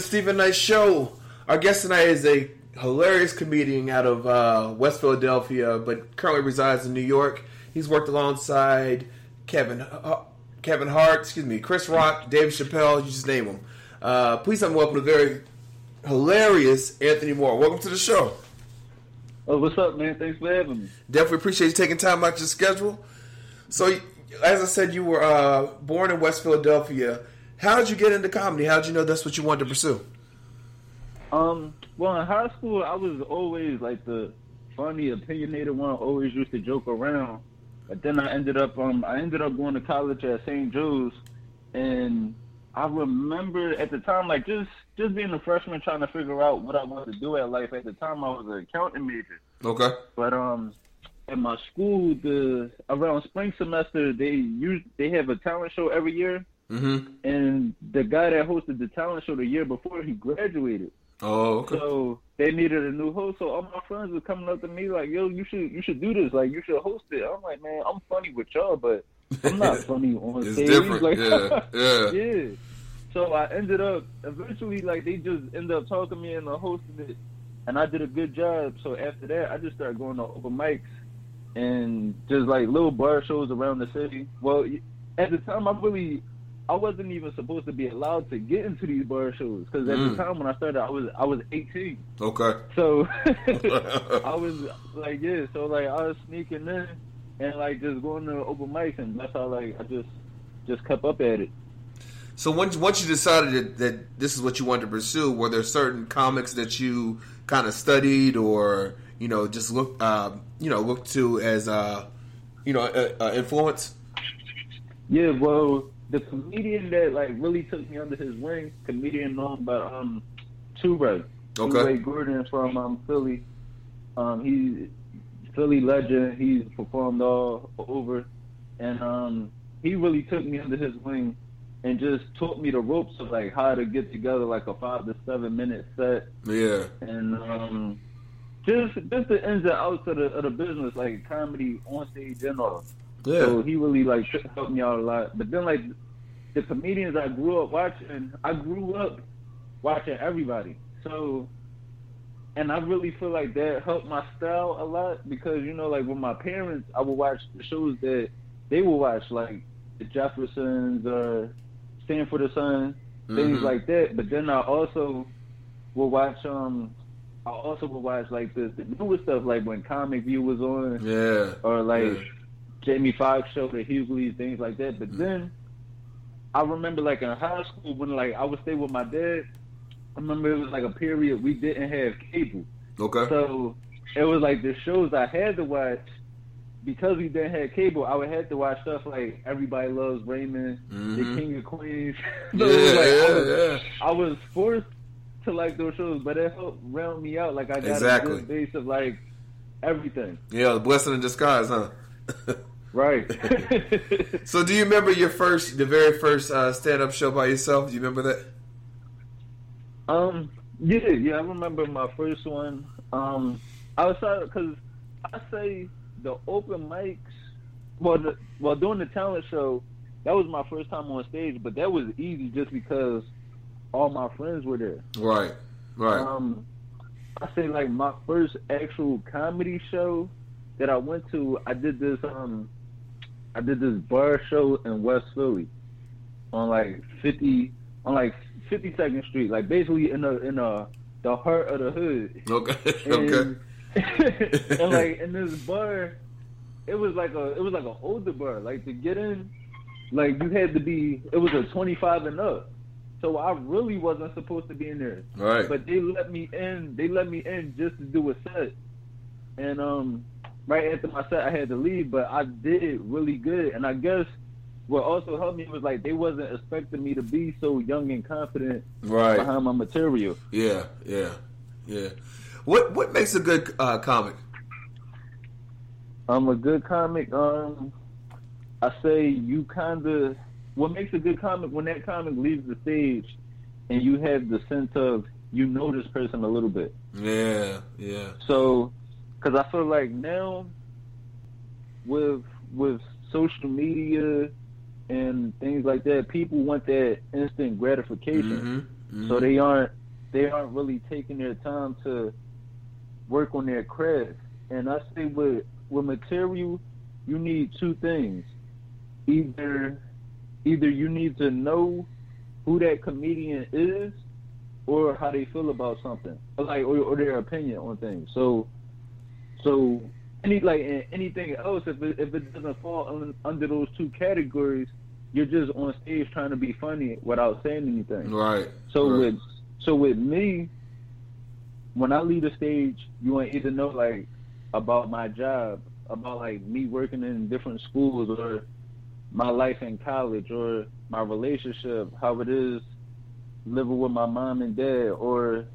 the Steven Knight Show. Our guest tonight is a hilarious comedian out of uh, West Philadelphia, but currently resides in New York. He's worked alongside Kevin uh, Kevin Hart, excuse me, Chris Rock, Dave Chappelle, you just name them. Uh, please me welcome the very hilarious Anthony Moore. Welcome to the show. Oh, what's up, man? Thanks for having me. Definitely appreciate you taking time out your schedule. So, as I said, you were uh, born in West Philadelphia. How did you get into comedy? How did you know that's what you wanted to pursue? Um, well, in high school, I was always like the funny, opinionated one. Always used to joke around. But then I ended up, um, I ended up going to college at St. Joe's, and I remember at the time, like just just being a freshman, trying to figure out what I wanted to do at life. At the time, I was an accounting major. Okay. But um, at my school, the around spring semester, they use they have a talent show every year, Mm-hmm. and the guy that hosted the talent show the year before he graduated. Oh, okay. So they needed a new host. So all my friends were coming up to me like, "Yo, you should you should do this. Like, you should host it." I'm like, "Man, I'm funny with y'all, but I'm not funny on It's stage." different. Like, Yeah, yeah. yeah. So I ended up eventually like they just ended up talking me into hosting it, and I did a good job. So after that, I just started going to open mics and just like little bar shows around the city. Well, at the time, I really I wasn't even supposed to be allowed to get into these bar shows because at Mm. the time when I started, I was I was 18. Okay. So I was like, yeah, so like I was sneaking in and like just going to open mics, and that's how like I just just kept up at it. So once once you decided that, that this is what you wanted to pursue, were there certain comics that you kind of studied or you know just look uh, you know looked to as uh, you know uh, uh, influence? Yeah, well, the comedian that like really took me under his wing, comedian known by um Two Ray. Okay. Ray Gordon from um Philly. Um he's Philly legend. He's performed all over and um he really took me under his wing and just taught me the ropes of like how to get together like a five to seven minute set Yeah. and um just just the ins and outs of the of the business, like comedy on stage and all. Yeah. So he really like helped me out a lot. But then like the comedians I grew up watching, I grew up watching everybody. So and I really feel like that helped my style a lot because you know like with my parents, I would watch the shows that they would watch like the Jeffersons or Sanford and Son, things Mhm. like that. But then I also would watch um I also would watch like the, the newer stuff like when Comic View was on Yeah. or like Yeah. Jamie Foxx show, the Hughleys, things like that. But then I remember like in high school when like I would stay with my dad. I remember it was like a period we didn't have cable. Okay. So it was like the shows I had to watch because we didn't have cable. I would have to watch stuff like Everybody Loves Raymond, Mhm. The King of Queens. Yeah, it was like, I, was, yeah. I was forced to like those shows, but it helped round me out. Like I got Exactly. a good base of like everything. Yeah, the blessing in disguise, huh? Right. so, do you remember your first, the very first uh, stand-up show by yourself? Do you remember that? Um, yeah, yeah, I remember my first one. Um, I outside because I say the open mics. Well, the, well, doing the talent show, that was my first time on stage, but that was easy just because all my friends were there. Right. Right. Um, I say like my first actual comedy show that I went to. I did this. Um, I did this bar show in West Philly on like fifty on like Fifty Second Street, like basically in the in the the heart of the hood. okay. And, okay. and like in this bar, it was like a it was like an older bar. Like to get in, like you had to be. It was a twenty five and up. So I really wasn't supposed to be in there. Right. But they let me in. They let me in just to do a set. And um, right after my set, I had to leave. But I did really good. And I guess what also helped me was like they wasn't expecting me to be so young and confident Right. behind my material. Yeah. Yeah. Yeah. What What makes a good uh, comic? I'm a good comic. Um, I say you kind of what makes a good comic when that comic leaves the stage, and you have the sense of you know this person a little bit. Yeah. Yeah. So, because I feel like now with with social media and things like that, people want that instant gratification. Mhm. So they aren't they aren't really taking their time to work on their craft. And I say with with material, you need two things. Either either you need to know who that comedian is or how they feel about something. Like or, or their opinion on things. So so any like anything else if it, if it doesn't fall un, under those two categories, you're just on stage trying to be funny without saying anything. Right. So right. with so with me, when I leave the stage, you want to either know like about my job, about like me working in different schools, or my life in college, or my relationship, how it is living with my mom and dad, or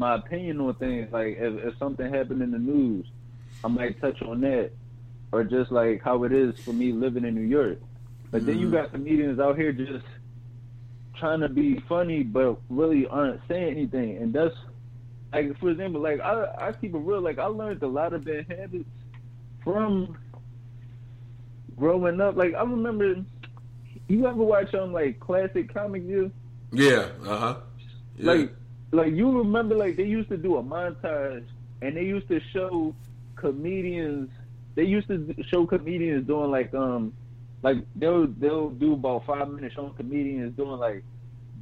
my opinion on things. Like if, if something happened in the news, I might touch on that, or just like how it is for me living in New York. But then you Mhm. got comedians out here just trying to be funny but really aren't saying anything and that's like for example like i i keep it real like i learned a lot of bad habits from growing up like i remember you ever watch um like classic comic view Yeah. Uh huh. Yeah. like like you remember like they used to do a montage and they used to show comedians they used to show comedians doing like um like they'll they'll do about five minutes on comedians doing like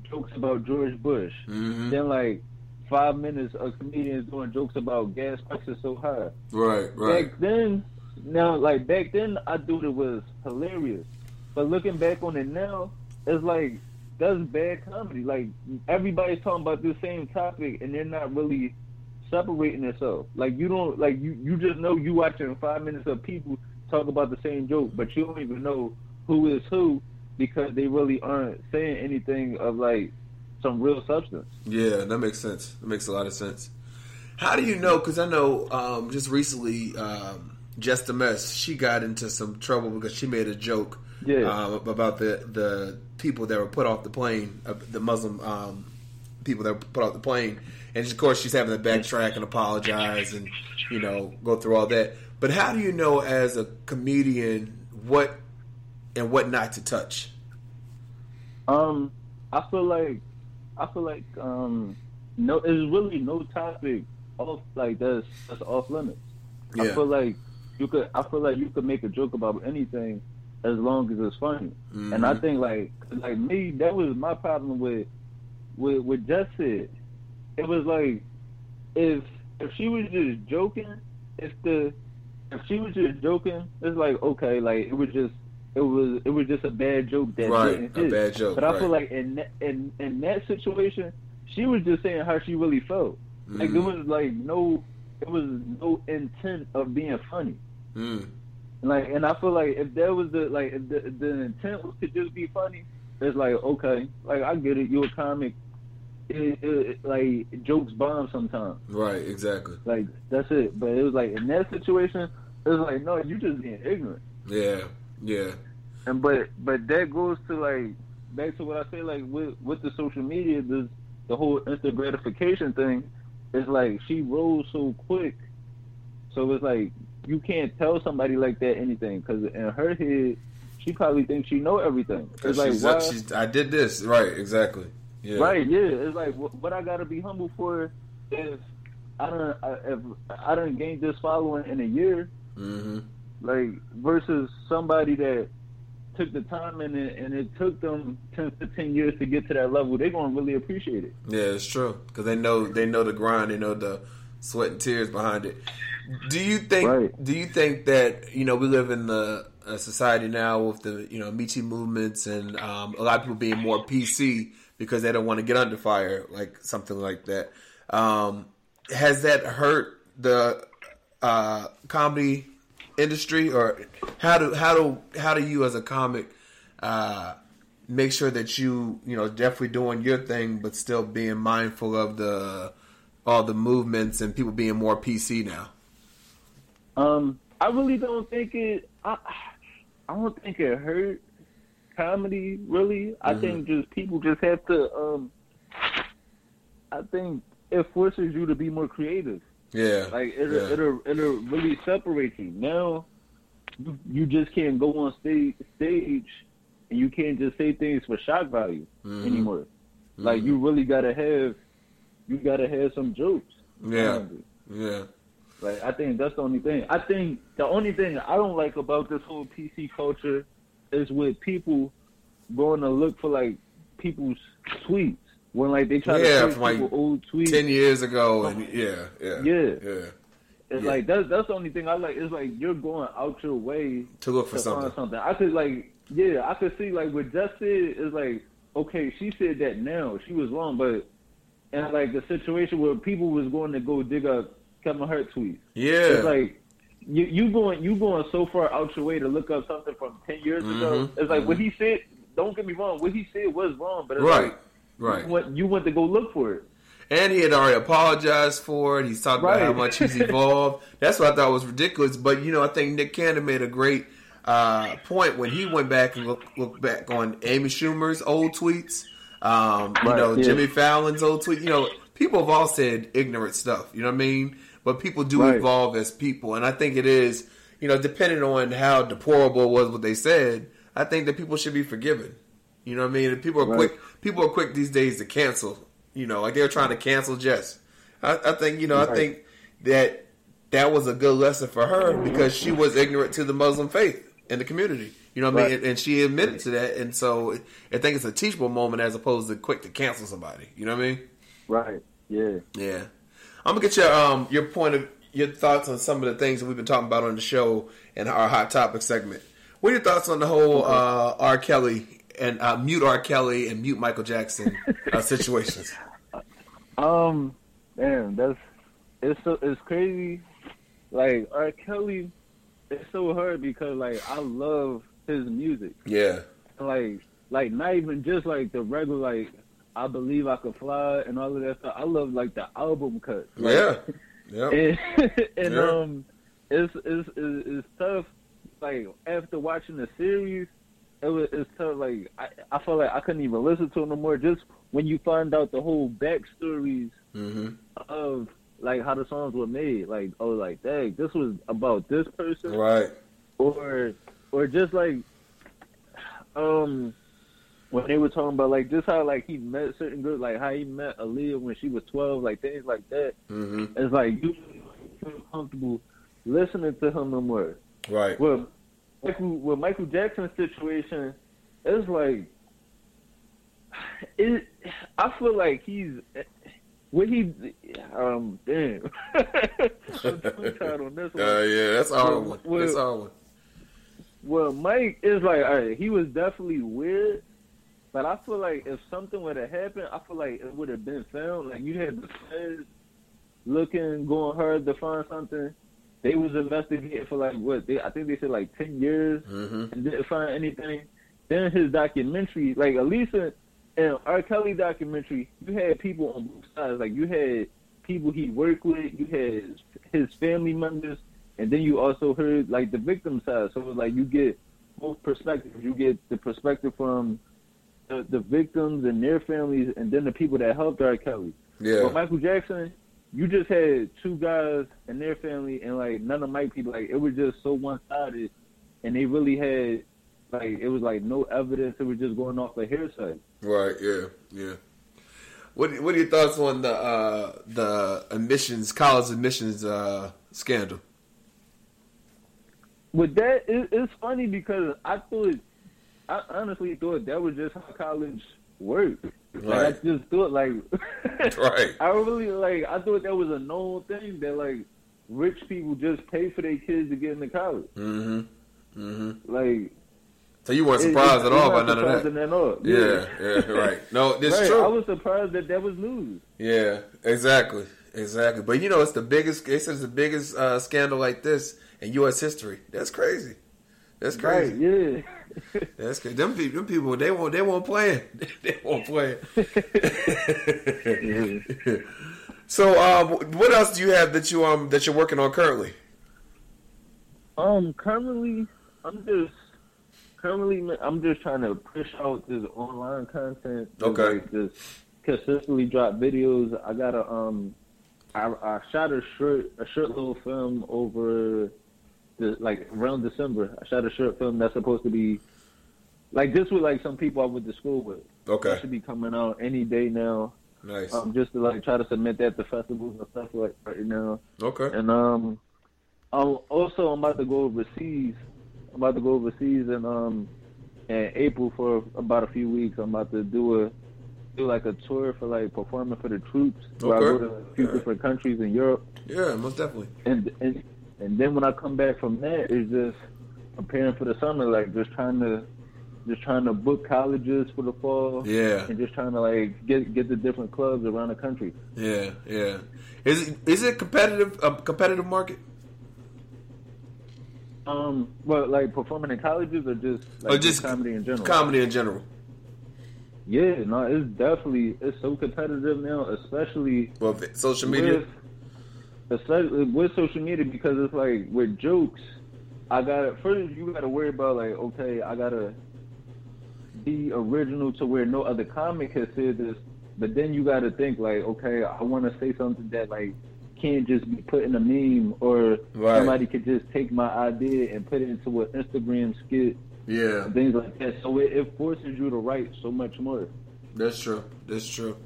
jokes about George Bush. Mhm. Then like five minutes of comedians doing jokes about gas prices so high. Right. Right. Back then now like back then I thought it was hilarious. But looking back on it now, it's like that's bad comedy. Like everybody's talking about the same topic and they're not really separating themselves. Like you don't like you you just know you watching five minutes of people talk about the same joke, but you don't even know who is who because they really aren't saying anything of like some real substance. Yeah, that makes sense. That makes a lot of sense. How do you know? Because I know um, just recently, um, Just a Mess, she got into some trouble because she made a joke Yeah. um, about the the people that were put off the plane, uh, the Muslim um, people that were put off the plane, and of course she's having to backtrack and apologize and you know go through all that. But how do you know as a comedian what and what not to touch? Um, I feel like I feel like um, no, there's really no topic off like that's that's off limits. I Yeah. feel like you could. I feel like you could make a joke about anything as long as it's funny. And I Mhm. think like like me, that was my problem with with with Jess said. It was like if if she was just joking, if the if she was just joking, it's like okay, like it was just it was it was just a bad joke that Right, a bad joke, But I right. feel like in that, in in that situation, she was just saying how she really felt. Like it Mhm. was like no, it was no intent of being funny. Mm. Like, and I feel like if that was the like if the, the intent was to just be funny, it's like okay, like I get it. You're a comic. It, it, like jokes bomb sometimes. Right, exactly. Like that's it. But it was like in that situation, it was like no, you just being ignorant. Yeah, yeah. And but but that goes to like back to what I say like with with the social media, the the whole instant gratification thing is like she rose so quick, so it's like you can't tell somebody like that anything because in her head she probably thinks she know everything. It's like she's, why, she's, I did this. Right, exactly. Yeah. right? Yeah, it's like what, what I gotta be humble for if I don't if I don't gain this following in a year hmm like versus somebody that took the time and it, and it took them 10, to 10 years to get to that level, they're gonna really appreciate it. Yeah, it's true because they know they know the grind, they know the sweat and tears behind it. Do you think? Right. Do you think that you know we live in the a society now with the you know Me Too movements and um, a lot of people being more PC because they don't want to get under fire, like something like that. Um, has that hurt the uh, comedy industry, or how do how do how do you as a comic uh, make sure that you you know definitely doing your thing, but still being mindful of the all the movements and people being more PC now? Um, I really don't think it. I, I don't think it hurt comedy. Really, I Mhm. think just people just have to. Um, I think it forces you to be more creative. Yeah, Like it'll yeah. it'll it'll really separate you. Now you, just can't go on stage stage and you can't just say things for shock value Mhm. anymore. Like Mhm. you really gotta have you gotta have some jokes. Yeah, yeah. Like I think that's the only thing. I think the only thing I don't like about this whole PC culture is with people going to look for like people's tweets when like they try Yeah, to from, like, old tweets. Ten years ago, and oh, yeah, yeah, Yeah. yeah. It's Yeah. like that's that's the only thing I like. It's like you're going out your way To look for to something. something. I could like yeah, I could see like what Jess said is like okay, she said that now she was wrong, but and like the situation where people was going to go dig up Kevin Hart tweets. Yeah. it's like you you going you going so far out your way to look up something from ten years ago. Mhm, It's like what mhm. he said. Don't get me wrong. What he said was wrong, but it's Right, like, right. You went, you went to go look for it. And he had already apologized for it. He's talked about how much he's evolved. That's what I thought was ridiculous. But you know, I think Nick Cannon made a great uh, point when he went back and looked looked back on Amy Schumer's old tweets. Um, you Right, know, yeah. Jimmy Fallon's old tweet. You know, people have all said ignorant stuff. You know what I mean? But people do Right. evolve as people, and I think it is. You know, depending on how deplorable was what they said, I think that people should be forgiven. You know what I mean? And people are Right. quick. People are quick these days to cancel. You know, like they're trying to cancel Jess. I, I think you know. I think that that was a good lesson for her because she was ignorant to the Muslim faith in the community. You know what I mean? And, and she admitted to that. And so I think it's a teachable moment as opposed to quick to cancel somebody. You know what I mean? Right. Yeah. Yeah. I'm gonna get your um your point of your thoughts on some of the things that we've been talking about on the show and our hot topic segment. What are your thoughts on the whole uh, R. Kelly and uh, mute R. Kelly and mute Michael Jackson uh, situations? Um, man, that's it's so it's crazy. Like R. Kelly, it's so hard because like I love his music. Yeah. Like like not even just like the regular like I believe I could fly and all of that stuff. I love like the album cuts. Like, Yeah. Yeah. and, and Yeah. um, it's, it's it's it's tough. Like after watching the series, it was it's tough. Like I I felt like I couldn't even listen to it no more. Just when you find out the whole backstories Mm-hmm. of like how the songs were made, like oh like dang, this was about this person, Right. or or just like um when they were talking about like just how like he met certain girls, like how he met Aaliyah when she was twelve, like things like that. Mm-hmm. It's like you feel comfortable listening to him no more. Right. With Michael, with Michael Jackson's situation, it's like it. I feel like he's what he um damn. I'm on this one. Uh, yeah, that's a hard one. That's a hard one. Well, Mike is like, all right, he was definitely weird, but I feel like if something would have happened, I feel like it would have been found. Like you had the feds looking, going hard to find something. They was investigating for like what? They, I think they said like ten years Mm-hmm. and didn't find anything. Then his documentary, like at least in, in R. Kelly documentary, you had people on both sides. Like you had people he worked with, you had his family members, and then you also heard like the victim side. So it was like you get both perspectives. You get the perspective from the, the victims and their families, and then the people that helped R. Kelly. Yeah. But Michael Jackson, you just had two guys and their family, and like none of Mike people. Like it was just so one sided, and they really had like it was like no evidence. It was just going off of hearsay. Right. Yeah. Yeah. What What are your thoughts on the uh, the admissions college admissions uh, scandal? With that, it, it's funny because I thought, I honestly thought that was just how college worked. Like, I just thought like, Right. I really like. I thought that was a known thing that like rich people just pay for their kids to get into college. Mm-hmm. Mm-hmm. Like, So you weren't surprised it- at all by none of that. surprising at all. Yeah. Yeah. Right. No, it's right. true. I was surprised that that was news. Yeah, exactly, exactly. But you know, it's the biggest. They said it's the biggest uh, scandal like this in U.S. history. That's crazy. That's crazy. Right, yeah. That's crazy. Them people, them people, they won't, they won't play it. they won't play it. so, um, what else do you have that you um that you're working on currently? Um, currently, I'm just currently I'm just trying to push out this online content. Okay. like, just consistently drop videos. I got a um, I, I shot a short a short little film over like around December. I shot a short film that's supposed to be like this with like some people I went to school with. Okay. That should be coming out any day now. Nice. Um, just to like try to submit that to festivals and stuff like right now. Okay. And um, I'm also I'm about to go overseas. I'm about to go overseas in um in April for about a few weeks. I'm about to do a do like a tour for like performing for the troops. Where I go to a few Yeah. different countries in Europe. Yeah, most definitely. And and and then when I come back from that, it's just preparing for the summer. Like just trying to just trying to book colleges for the fall. Yeah. And just trying to like get get the different clubs around the country. Yeah, yeah. Is it is it competitive a competitive market? Um, well, like performing in colleges or just like or just comedy in general. Comedy in general. Yeah, no, it's definitely it's so competitive now, especially Well, social media. With, especially with social media because it's like with jokes, I gotta first you gotta worry about like okay, I gotta be original to where no other comic has said this, but then you gotta think like okay, I want to say something that like can't just be put in a meme or Right. somebody could just take my idea and put it into an Instagram skit. Yeah. things like that. So it, it forces you to write so much more. That's true. That's true.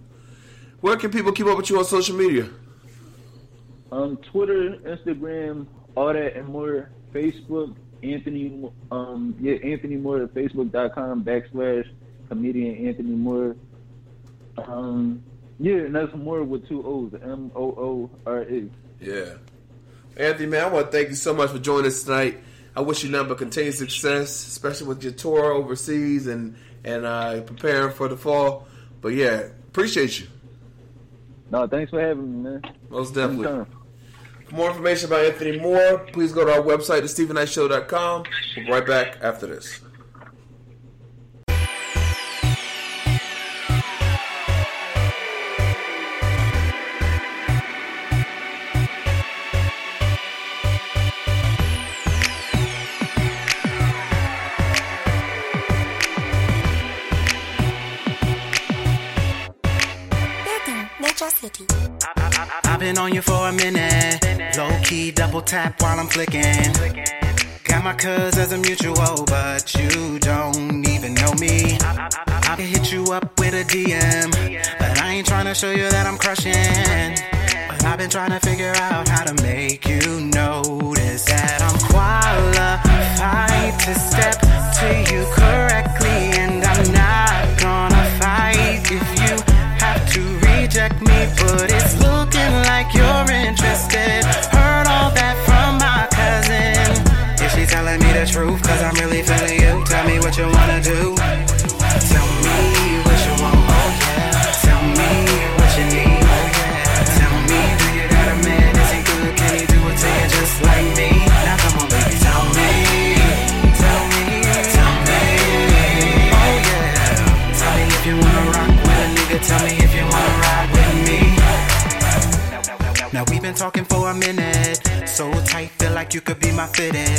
Where can people keep up with you on social media? Um, Twitter, Instagram, all that and more. Facebook, Anthony, um, yeah, Anthony Moore Facebook.com backslash comedian Anthony Moore. Um, yeah, and that's more with two O's, M O O R E. Yeah. Anthony, man, I want to thank you so much for joining us tonight. I wish you nothing but continued success, especially with your tour overseas and and uh, preparing for the fall. But yeah, appreciate you. No, thanks for having me, man. Most definitely. For more information about Anthony Moore, please go to our website, thestevenknightshow.com. We'll be right back after this. I've been on you for tap while I'm flicking. Got my cuz as a mutual, but you don't even know me. I can hit you up with a DM, but I ain't trying to show you that I'm crushing. But I've been trying to figure out how to make you notice that I'm qualified to step to you correctly, and I'm not gonna fight if you have to reject me. But it's looking like you're interested. the truth, cause I'm really feeling you. Tell me what you wanna do. Tell me what you want, oh yeah. Tell me what you need, oh yeah. Tell me, do you got a man? Is good? Can he do it to just like me? Now come on, baby, tell me. Tell me if you wanna ride with me. Now we've been talking for a minute. So tight, feel like you could be my fitting.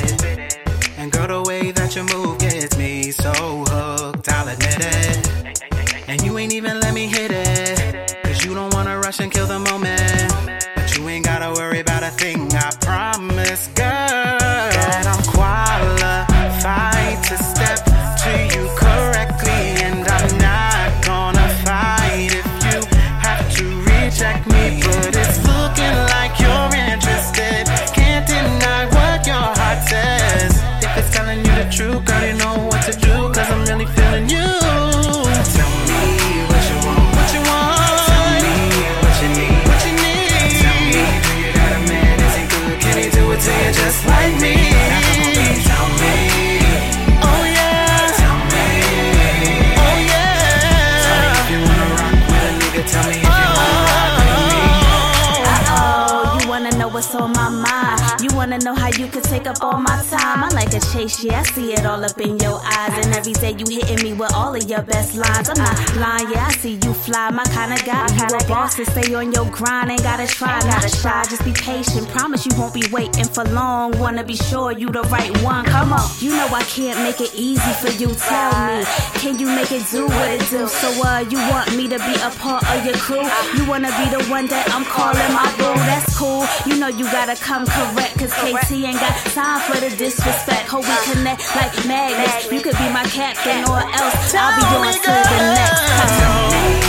gotta try, just be patient. Promise you won't be waiting for long. Wanna be sure you the right one. Come on, you know I can't make it easy for you. Tell me, can you make it do what it do? So, uh, you want me to be a part of your crew? You wanna be the one that I'm calling my boo? That's cool. You know you gotta come correct, cause KT ain't got time for the disrespect. Hope we connect like magnets. You could be my captain or else I'll be yours till the next time.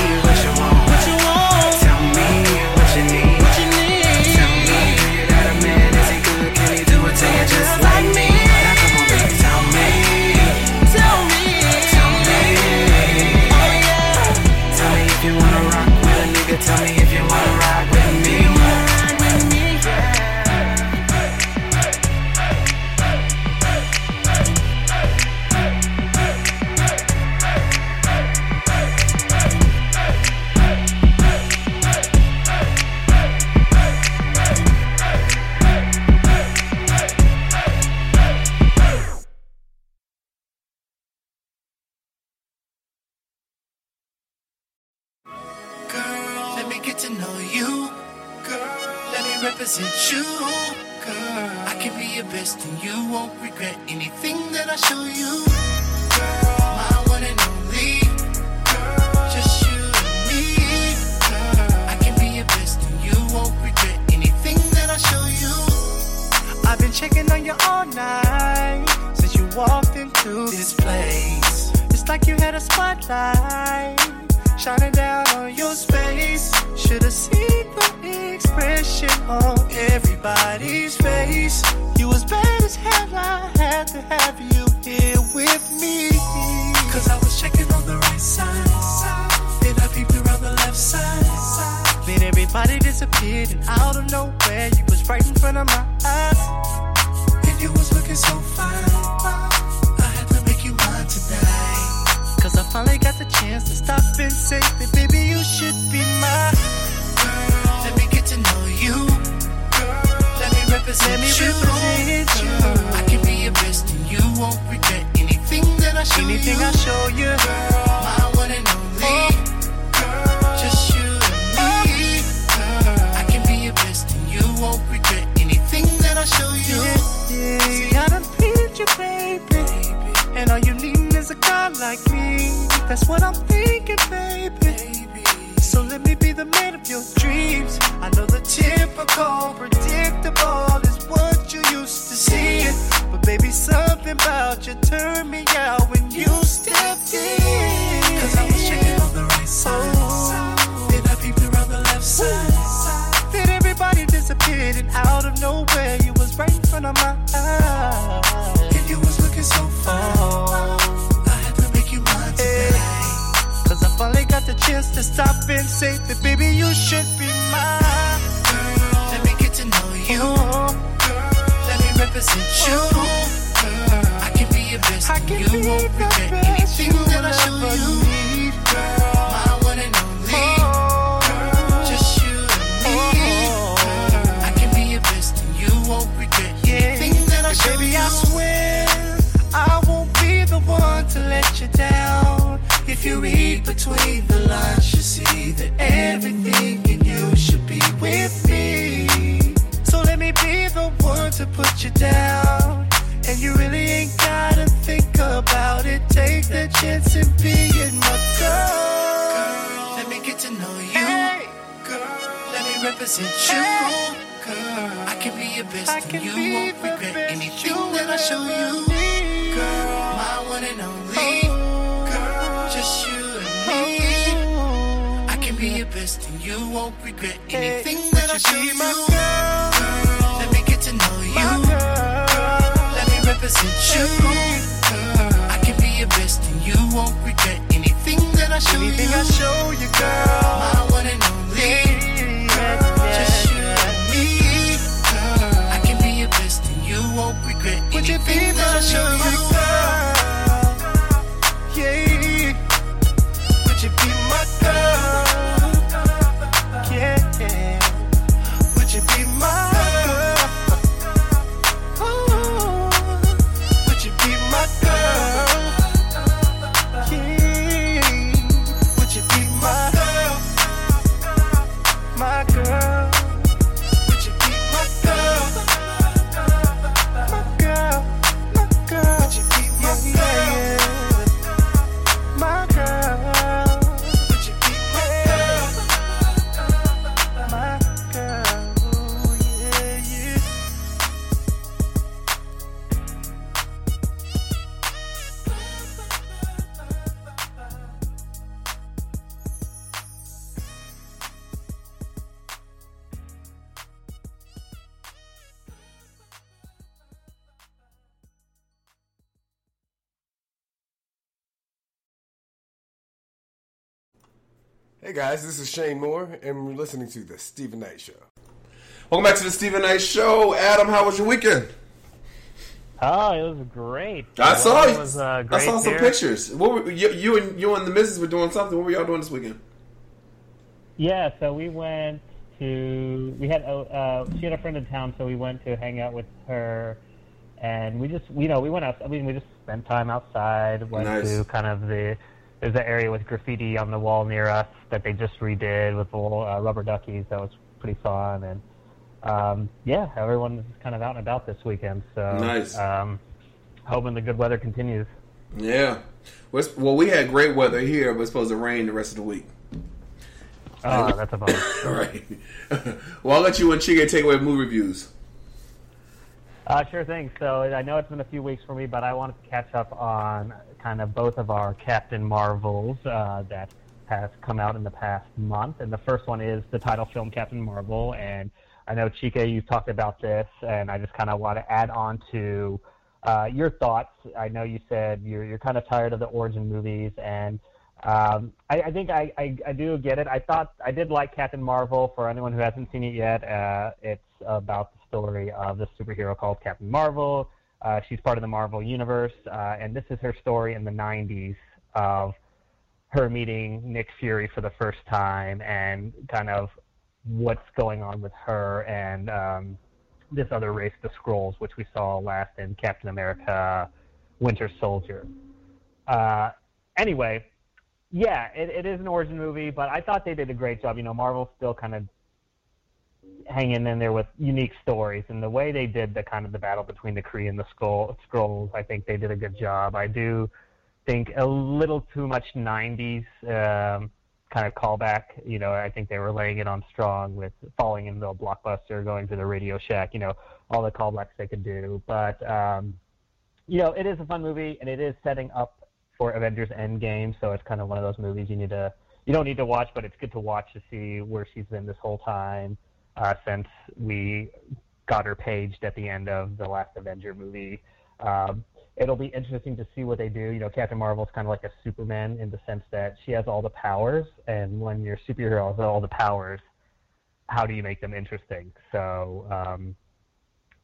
Is Shane Moore, and we're listening to the Steven Knight Show. Welcome back to the Steven Knight Show. Adam, how was your weekend? Oh, it was great. I The saw you. Was, uh, I saw some pictures. What were, you, you and you and the missus were doing something. What were y'all doing this weekend? Yeah, so we went to we had a uh, she had a friend in town, so we went to hang out with her, and we just you know we went out. I mean, we just spent time outside. Went Nice. to kind of the there's an area with graffiti on the wall near us that they just redid with the little uh, rubber duckies. That was pretty fun, and um, yeah, everyone's kind of out and about this weekend. So Nice. Um, hoping the good weather continues. Yeah. Well, we had great weather here, but it's supposed to rain the rest of the week. Oh, that's a bummer. All right. well, I'll let you and Chike take away movie reviews. Uh, sure thing. So I know it's been a few weeks for me, but I wanted to catch up on kind of both of our Captain Marvels uh, that has come out in the past month. And the first one is the title film Captain Marvel. And I know, Chike, you've talked about this, and I just kind of want to add on to uh, your thoughts. I know you said you're, you're kind of tired of the origin movies, and um, I, I think I, I, I do get it. I thought I did like Captain Marvel. For anyone who hasn't seen it yet, uh, it's about the story of this superhero called Captain Marvel. Uh, she's part of the Marvel universe, uh, and this is her story in the '90s of her meeting Nick Fury for the first time and kind of what's going on with her and um, this other race, the Skrulls, which we saw last in Captain America: Winter Soldier. Uh, anyway, yeah, it, it is an origin movie, but I thought they did a great job. You know, Marvel still kind of hanging in there with unique stories, and the way they did the kind of the battle between the Kree and the Skull Skrulls, I think they did a good job. I do think a little too much '90s um, kind of callback. You know, I think they were laying it on strong with falling into a blockbuster, going to the Radio Shack. You know, all the callbacks they could do, but. Um, you know, it is a fun movie, and it is setting up for Avengers Endgame. So it's kind of one of those movies you need to, you don't need to watch, but it's good to watch to see where she's been this whole time uh, since we got her paged at the end of the last Avenger movie. Um, it'll be interesting to see what they do. You know, Captain Marvel's kind of like a Superman in the sense that she has all the powers, and when your superhero has all the powers, how do you make them interesting? So um,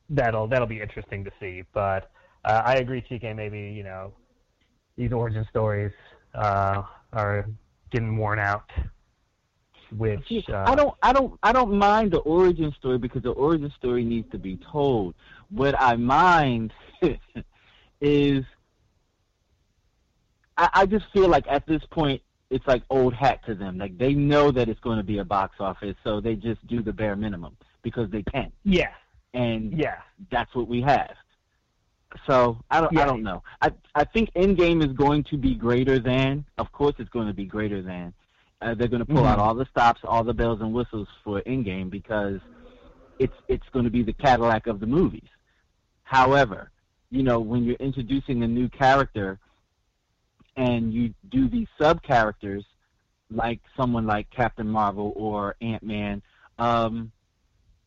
that'll that'll be interesting to see. But uh, I agree, TK. Maybe you know these origin stories uh, are getting worn out. Which uh, I don't, I don't, I don't mind the origin story because the origin story needs to be told. What I mind is, I, I just feel like at this point it's like old hat to them. Like they know that it's going to be a box office, so they just do the bare minimum because they can. Yeah, and yeah, that's what we have. So I don't I don't know. I I think Endgame is going to be greater than. Of course, it's going to be greater than. Uh, they're going to pull Mhm. out all the stops, all the bells and whistles for Endgame because it's it's going to be the Cadillac of the movies. However, you know when you're introducing a new character and you do these sub characters like someone like Captain Marvel or Ant Man, um,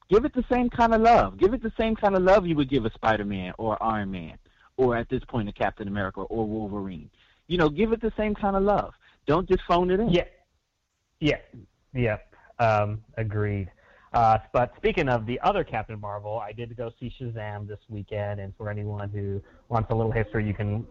give it the same kind of love. Give it the same kind of love you would give a Spider Man or Iron Man, or at this point a Captain America or Wolverine. You know, give it the same kind of love. Don't just phone it in. Yeah. Yeah. Yeah. Um, agreed. Uh, but speaking of the other Captain Marvel, I did go see Shazam this weekend, and for anyone who wants a little history, you can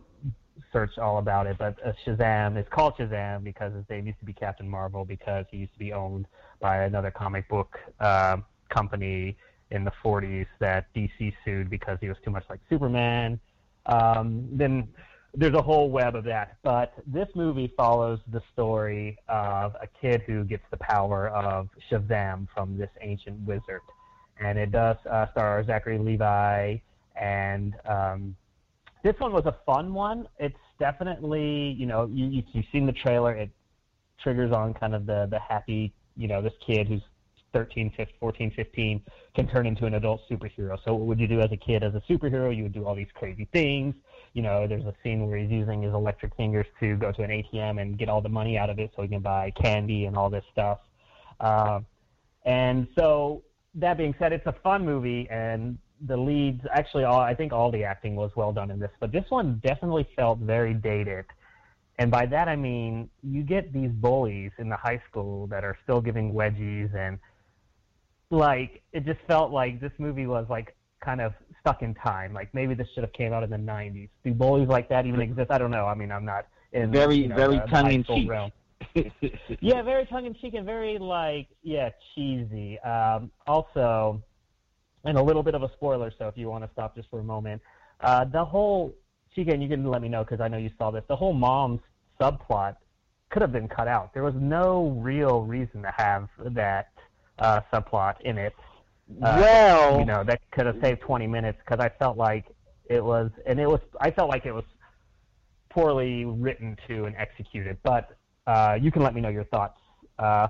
search all about it. But uh, Shazam is called Shazam because his name used to be Captain Marvel because he used to be owned by another comic book uh, company in the 40s that DC sued because he was too much like Superman. Um, then there's a whole web of that. But this movie follows the story of a kid who gets the power of Shazam from this ancient wizard. And it does uh, star Zachary Levi. And um, this one was a fun one. It's definitely, you know, you, you, you've seen the trailer. It triggers on kind of the, the happy, you know, this kid who's 13, 15, 14, 15 can turn into an adult superhero. So what would you do as a kid as a superhero? You would do all these crazy things. You know, there's a scene where he's using his electric fingers to go to an ATM and get all the money out of it so he can buy candy and all this stuff. Um, and so that being said, it's a fun movie and the leads actually all I think all the acting was well done in this, but this one definitely felt very dated. And by that I mean you get these bullies in the high school that are still giving wedgies and like it just felt like this movie was like kind of stuck in time. Like maybe this should have came out in the '90s. Do bullies like that even exist? I don't know. I mean, I'm not in Very- you know, very high school tongue-in-cheek. realm. yeah, very tongue in cheek and very like yeah cheesy. Um, also, and a little bit of a spoiler. So if you want to stop just for a moment, uh, the whole Chike, and you can let me know because I know you saw this. The whole mom's subplot could have been cut out. There was no real reason to have that uh, subplot in it. Uh, Well- you know that could have saved 20 minutes because I felt like it was, and it was, I felt like it was poorly written to and executed. But uh, you can let me know your thoughts. Uh,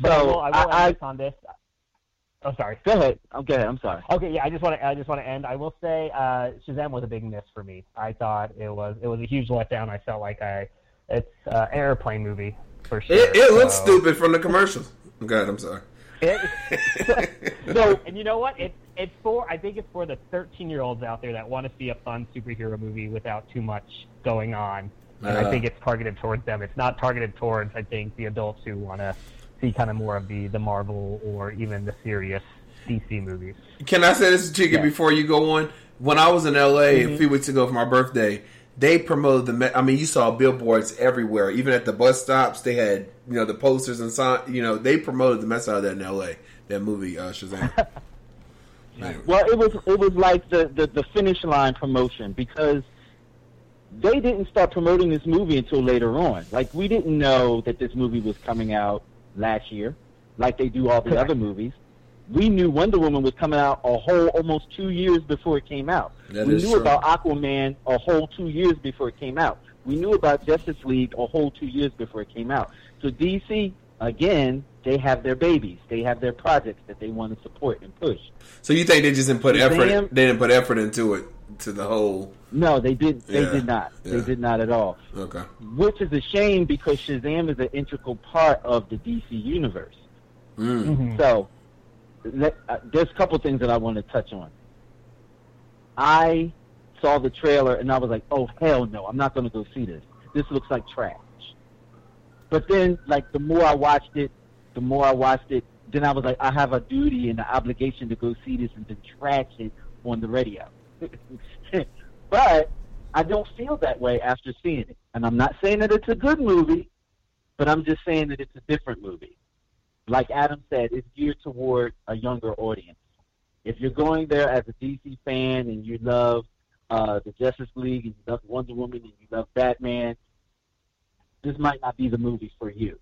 but I So, will, I will I- end this on this. Oh, sorry. Go ahead. Okay, I'm sorry. Okay, yeah, I just want to I just want to end. I will say uh, Shazam was a big miss for me. I thought it was it was a huge letdown. I felt like I it's uh, airplane movie for sure. It, it looks stupid from the commercials. God, I'm sorry. No, and you know what? It's it's for I think it's for the 13 year olds out there that want to see a fun superhero movie without too much going on. And I Uh. think it's targeted towards them. It's not targeted towards I think the adults who want to see kind of more of the the Marvel or even the serious DC movies. Can I say this to Chike before you go on? When I was in LA Mhm. a few weeks ago for my birthday, they promoted the. me- I mean, you saw billboards everywhere, even at the bus stops. They had you know the posters and sign. You know, they promoted the mess out of that in LA. That movie, uh, Shazam. Well, it was it was like the, the, the finish line promotion because they didn't start promoting this movie until later on. Like we didn't know that this movie was coming out last year, like they do all the other movies. We knew Wonder Woman was coming out a whole almost two years before it came out. That we knew true. about Aquaman a whole two years before it came out. We knew about Justice League a whole two years before it came out. So DC, again, they have their babies. They have their projects that they want to support and push. so you think they just didn't put Shazam- effort? They didn't put effort into it to the whole. No, they did. They Yeah, did not. They did not at all. Okay. Which is a shame because Shazam is an integral part of the DC universe. Mm. So, let, Uh, there's a couple things that I want to touch on. I saw the trailer and I was like, "Oh hell no! I'm not going to go see this. This looks like trash." But then, like the more I watched it, the more I watched it, then I was like, I have a duty and an obligation to go see this and to trash it on the radio. but I don't feel that way after seeing it. And I'm not saying that it's a good movie, but I'm just saying that it's a different movie. Like Adam said, it's geared toward a younger audience. If you're going there as a DC fan and you love uh, the Justice League and you love Wonder Woman and you love Batman, this might not be the movie for you.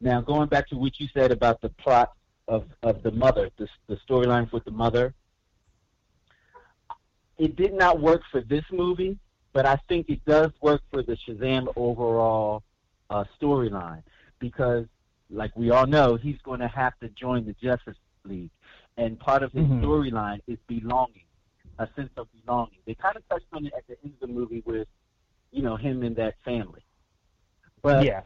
Now, going back to what you said about the plot of of the mother, the the storyline with the mother. It did not work for this movie, but I think it does work for the Shazam overall uh, storyline because, like we all know, he's going to have to join the Justice League, and part of his Mhm. storyline is belonging, a sense of belonging. They kind of touched on it at the end of the movie with, you know, him and that family, but yeah.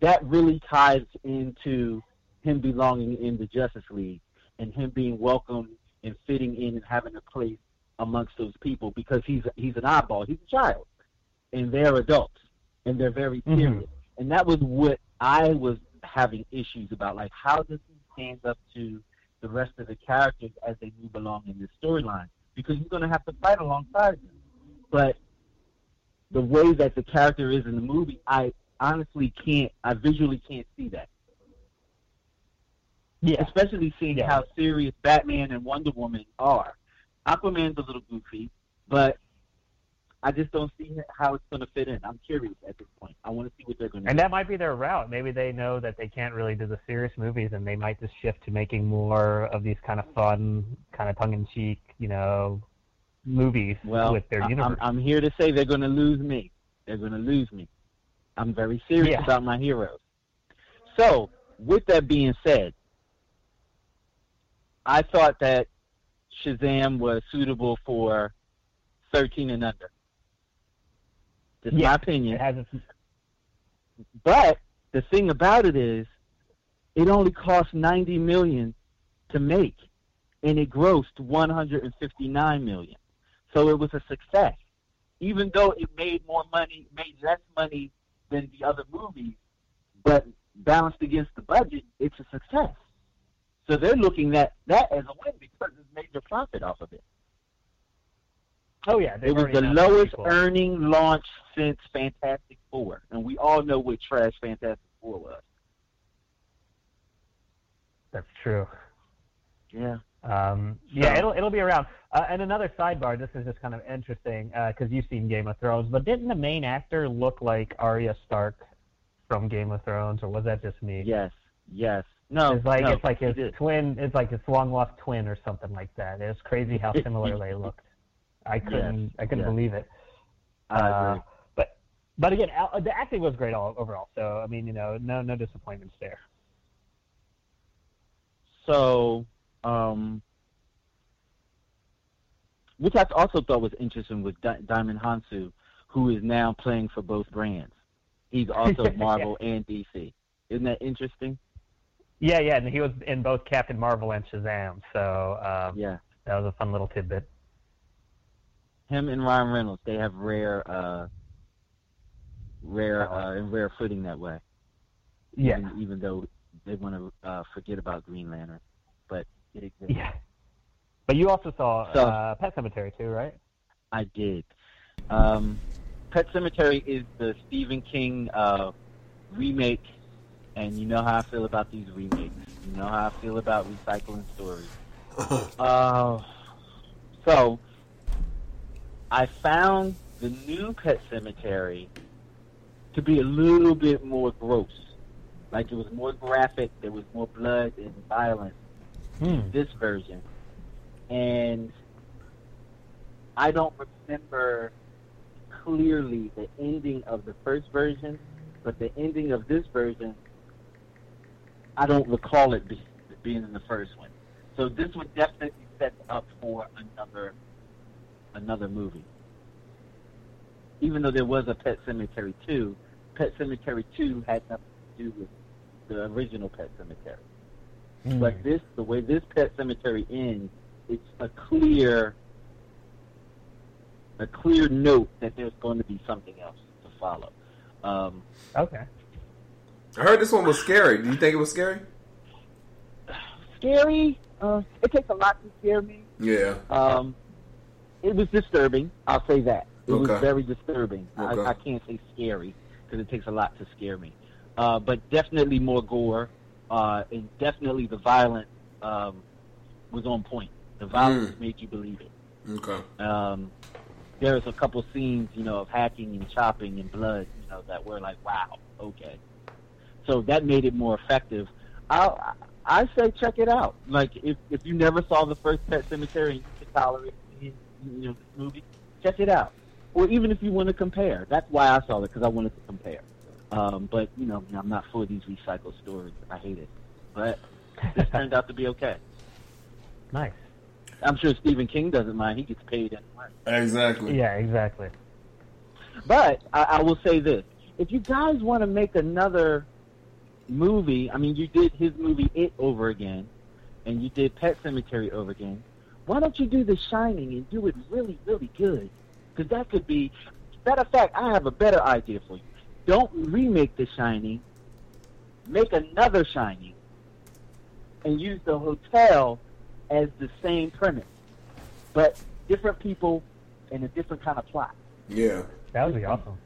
that really ties into him belonging in the Justice League and him being welcome and fitting in and having a place amongst those people because he's he's an eyeball, he's a child, and they're adults and they're very Mhm. serious. And that was what I was having issues about. Like, how does he stand up to the rest of the characters as they move along in this storyline? Because he's going to have to fight alongside them. But the way that the character is in the movie, I honestly can't, I visually can't see that. Yeah. Especially seeing Yeah. how serious Batman and Wonder Woman are. Aquaman's a little goofy, but I just don't see how it's going to fit in. I'm curious at this point. I want to see what they're going to do. And do. that might be their route. Maybe they know that they can't really do the serious movies, and they might just shift to making more of these kind of fun, kind of tongue-in-cheek, you know, movies well, with their I- universe. I'm, I'm here to say they're going to lose me. They're going to lose me. I'm very serious Yeah. about my heroes. So, with that being said, I thought that Shazam was suitable for 13 and under. Just Yeah, my opinion. It has its, But the thing about it is, it only cost 90 million to make, and it grossed 159 million. So it was a success, even though it made more money, made less money than the other movies, but balanced against the budget, it's a success. So they're looking at that as a win because it's major profit off of it. oh yeah, It was the lowest earning launch since Fantastic Four, and we all know what trash Fantastic Four was. That's true. Yeah. Um, yeah, So- it'll it'll be around. Uh, and another sidebar. This is just kind of interesting because you've seen Game of Thrones, but didn't the main actor look like Arya Stark from Game of Thrones, or was that just me? Yes, yes. No, it's like no, it's like his did. twin. It's like his long lost twin or something like that. It was crazy how similar they looked. I couldn't I couldn't yes. believe it. I Uh. But again, al- the acting was great all overall. So I mean, you know, no no disappointments there. So, um, which I also thought was interesting with Di- Djimon Hounsou, who is now playing for both brands. He's also Marvel and DC. Isn't that interesting? Yeah, yeah, and he was in both Captain Marvel and Shazam. So um, Yeah. that was a fun little tidbit. Him and Ryan Reynolds, they have rare, uh, rare uh, and rare footing that way. Yeah. Even, even though they want to uh, forget about Green Lantern, but it exists. Yeah. But you also saw So- uh, Pet Sematary too, right? I did. Um, Pet Sematary is the Stephen King uh, remake, and you know how I feel about these remakes. You know how I feel about recycling stories. uh, so, I found the new Pet Sematary to be a little bit more gross. Like it was more graphic, there was more blood and violence in hmm. this version. And I don't remember clearly the ending of the first version, but the ending of this version, I don't recall it be, being in the first one. So this would definitely set up for another another movie. Even though there was a Pet Sematary 2, Pet Sematary 2 had nothing to do with the original Pet Sematary. But this, the way this Pet Sematary ends, it's a clear, a clear note that there's going to be something else to follow. Um, okay. I heard this one was scary. Do you think it was scary? Scary. Uh, it takes a lot to scare me. Yeah. Um, it was disturbing. I'll say that. It was very disturbing. Okay. I, I can't say scary because it takes a lot to scare me. Uh, but definitely more gore, uh, and definitely the violence um, was on point. The violence made you believe it. Okay. Um, there was a couple scenes, you know, of hacking and chopping and blood, you know, that were like, wow, okay. So that made it more effective. I I say check it out. Like if if you never saw the first Pet Sematary and you can tolerate you know this movie, check it out. Or even if you want to compare, that's why I saw it because I wanted to compare. Um, but you know, I'm not for these recycled stories. I hate it. But this turned out to be okay. Nice. I'm sure Stephen King doesn't mind. He gets paid anyway. Exactly. Yeah, exactly. But I, I will say this: if you guys want to make another movie, I mean, you did his movie It over again, and you did Pet Sematary over again. Why don't you do The Shining and do it really, really good? Because that could be. Matter of fact, I have a better idea for you. Don't remake The Shining. Make another Shining, and use the hotel as the same premise, but different people and a different kind of plot. Yeah. That would be awesome.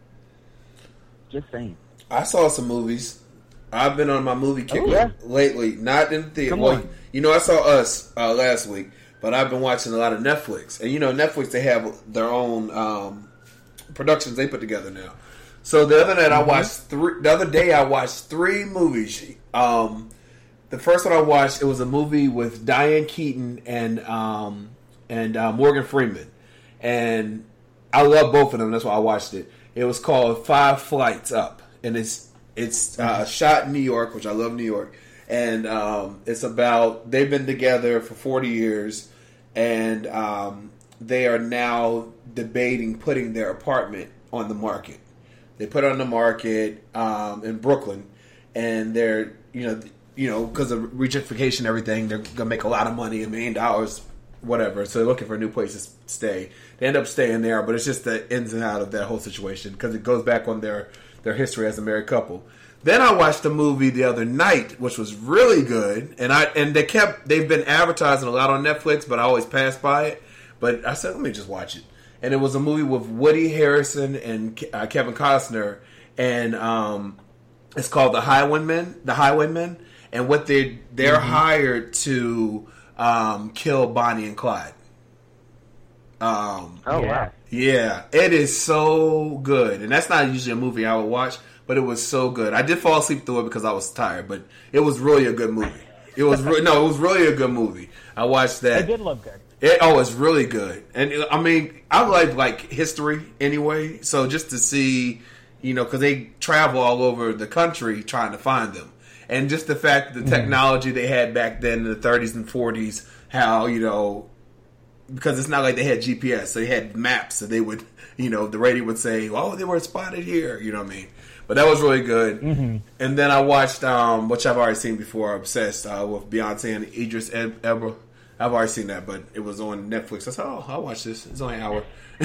Just saying. I saw some movies. I've been on my movie kick Oh, yeah? lately. Not in the theater. Come Well, you know, I saw Us uh, last week, but I've been watching a lot of Netflix. And you know, Netflix they have their own um, productions they put together now. So the other night I Mm-hmm. watched three. The other day I watched three movies. Um, the first one I watched it was a movie with Diane Keaton and um, and uh, Morgan Freeman, and I love both of them. That's why I watched it. It was called Five Flights Up, and it's it's uh, shot in New York, which I love New York, and um, it's about they've been together for forty years, and um, they are now debating putting their apartment on the market. They put it on the market um, in Brooklyn, and they're you know you know because of regentrification everything, they're gonna make a lot of money, a million dollars, whatever. So they're looking for a new place to stay. They end up staying there, but it's just the ins and out of that whole situation because it goes back on their their history as a married couple. Then I watched a movie the other night, which was really good, and I and they kept they've been advertising a lot on Netflix, but I always pass by it. But I said, let me just watch it, and it was a movie with Woody Harrelson and uh, Kevin Costner, and um, it's called The Highwaymen. The Highwaymen, and what they they're Mm-hmm. hired to um, kill Bonnie and Clyde. Um, Oh, wow. yeah, it is so good, and that's not usually a movie I would watch, but it was so good. I did fall asleep through it because I was tired, but it was really a good movie. It was re- no, it was really a good movie. I watched that. It did look good. It, oh, it's really good, and I mean, I like like history anyway. So just to see, you know, because they travel all over the country trying to find them, and just the fact that the mm-hmm. technology they had back then in the 30s and 40s, how you know, because it's not like they had GPS, so they had maps, so they would, you know, the radio would say, "Oh, they were spotted here," you know what I mean? But that was really good. Mhm. And then I watched, um, which I've already seen before, Obsessed uh, with Beyonce and Idris Elba. I've already seen that, but it was on Netflix. I said, "Oh, I'll watch this. It's only an hour."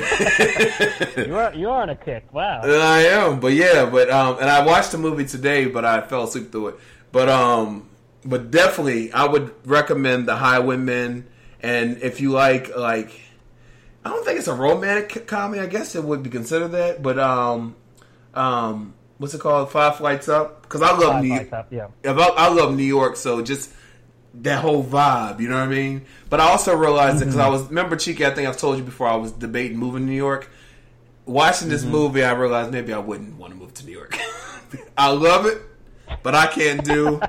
You are you are on a kick. Wow. And I am, but yeah, but um, and I watched the movie today, but I fell asleep through it. But um, but definitely, I would recommend the High Highwaymen. And if you like, like, I don't think it's a romantic comedy. I guess it would be considered that. But um, um, what's it called? Five Flights Up. Because I love Five New Up, yeah. I, I love New York, so just that whole vibe, you know what I mean? But I also realized that because I was remember Chike. I think I've told you before. I was debating moving to New York. Watching this movie, I realized maybe I wouldn't want to move to New York. I love it, but I can't do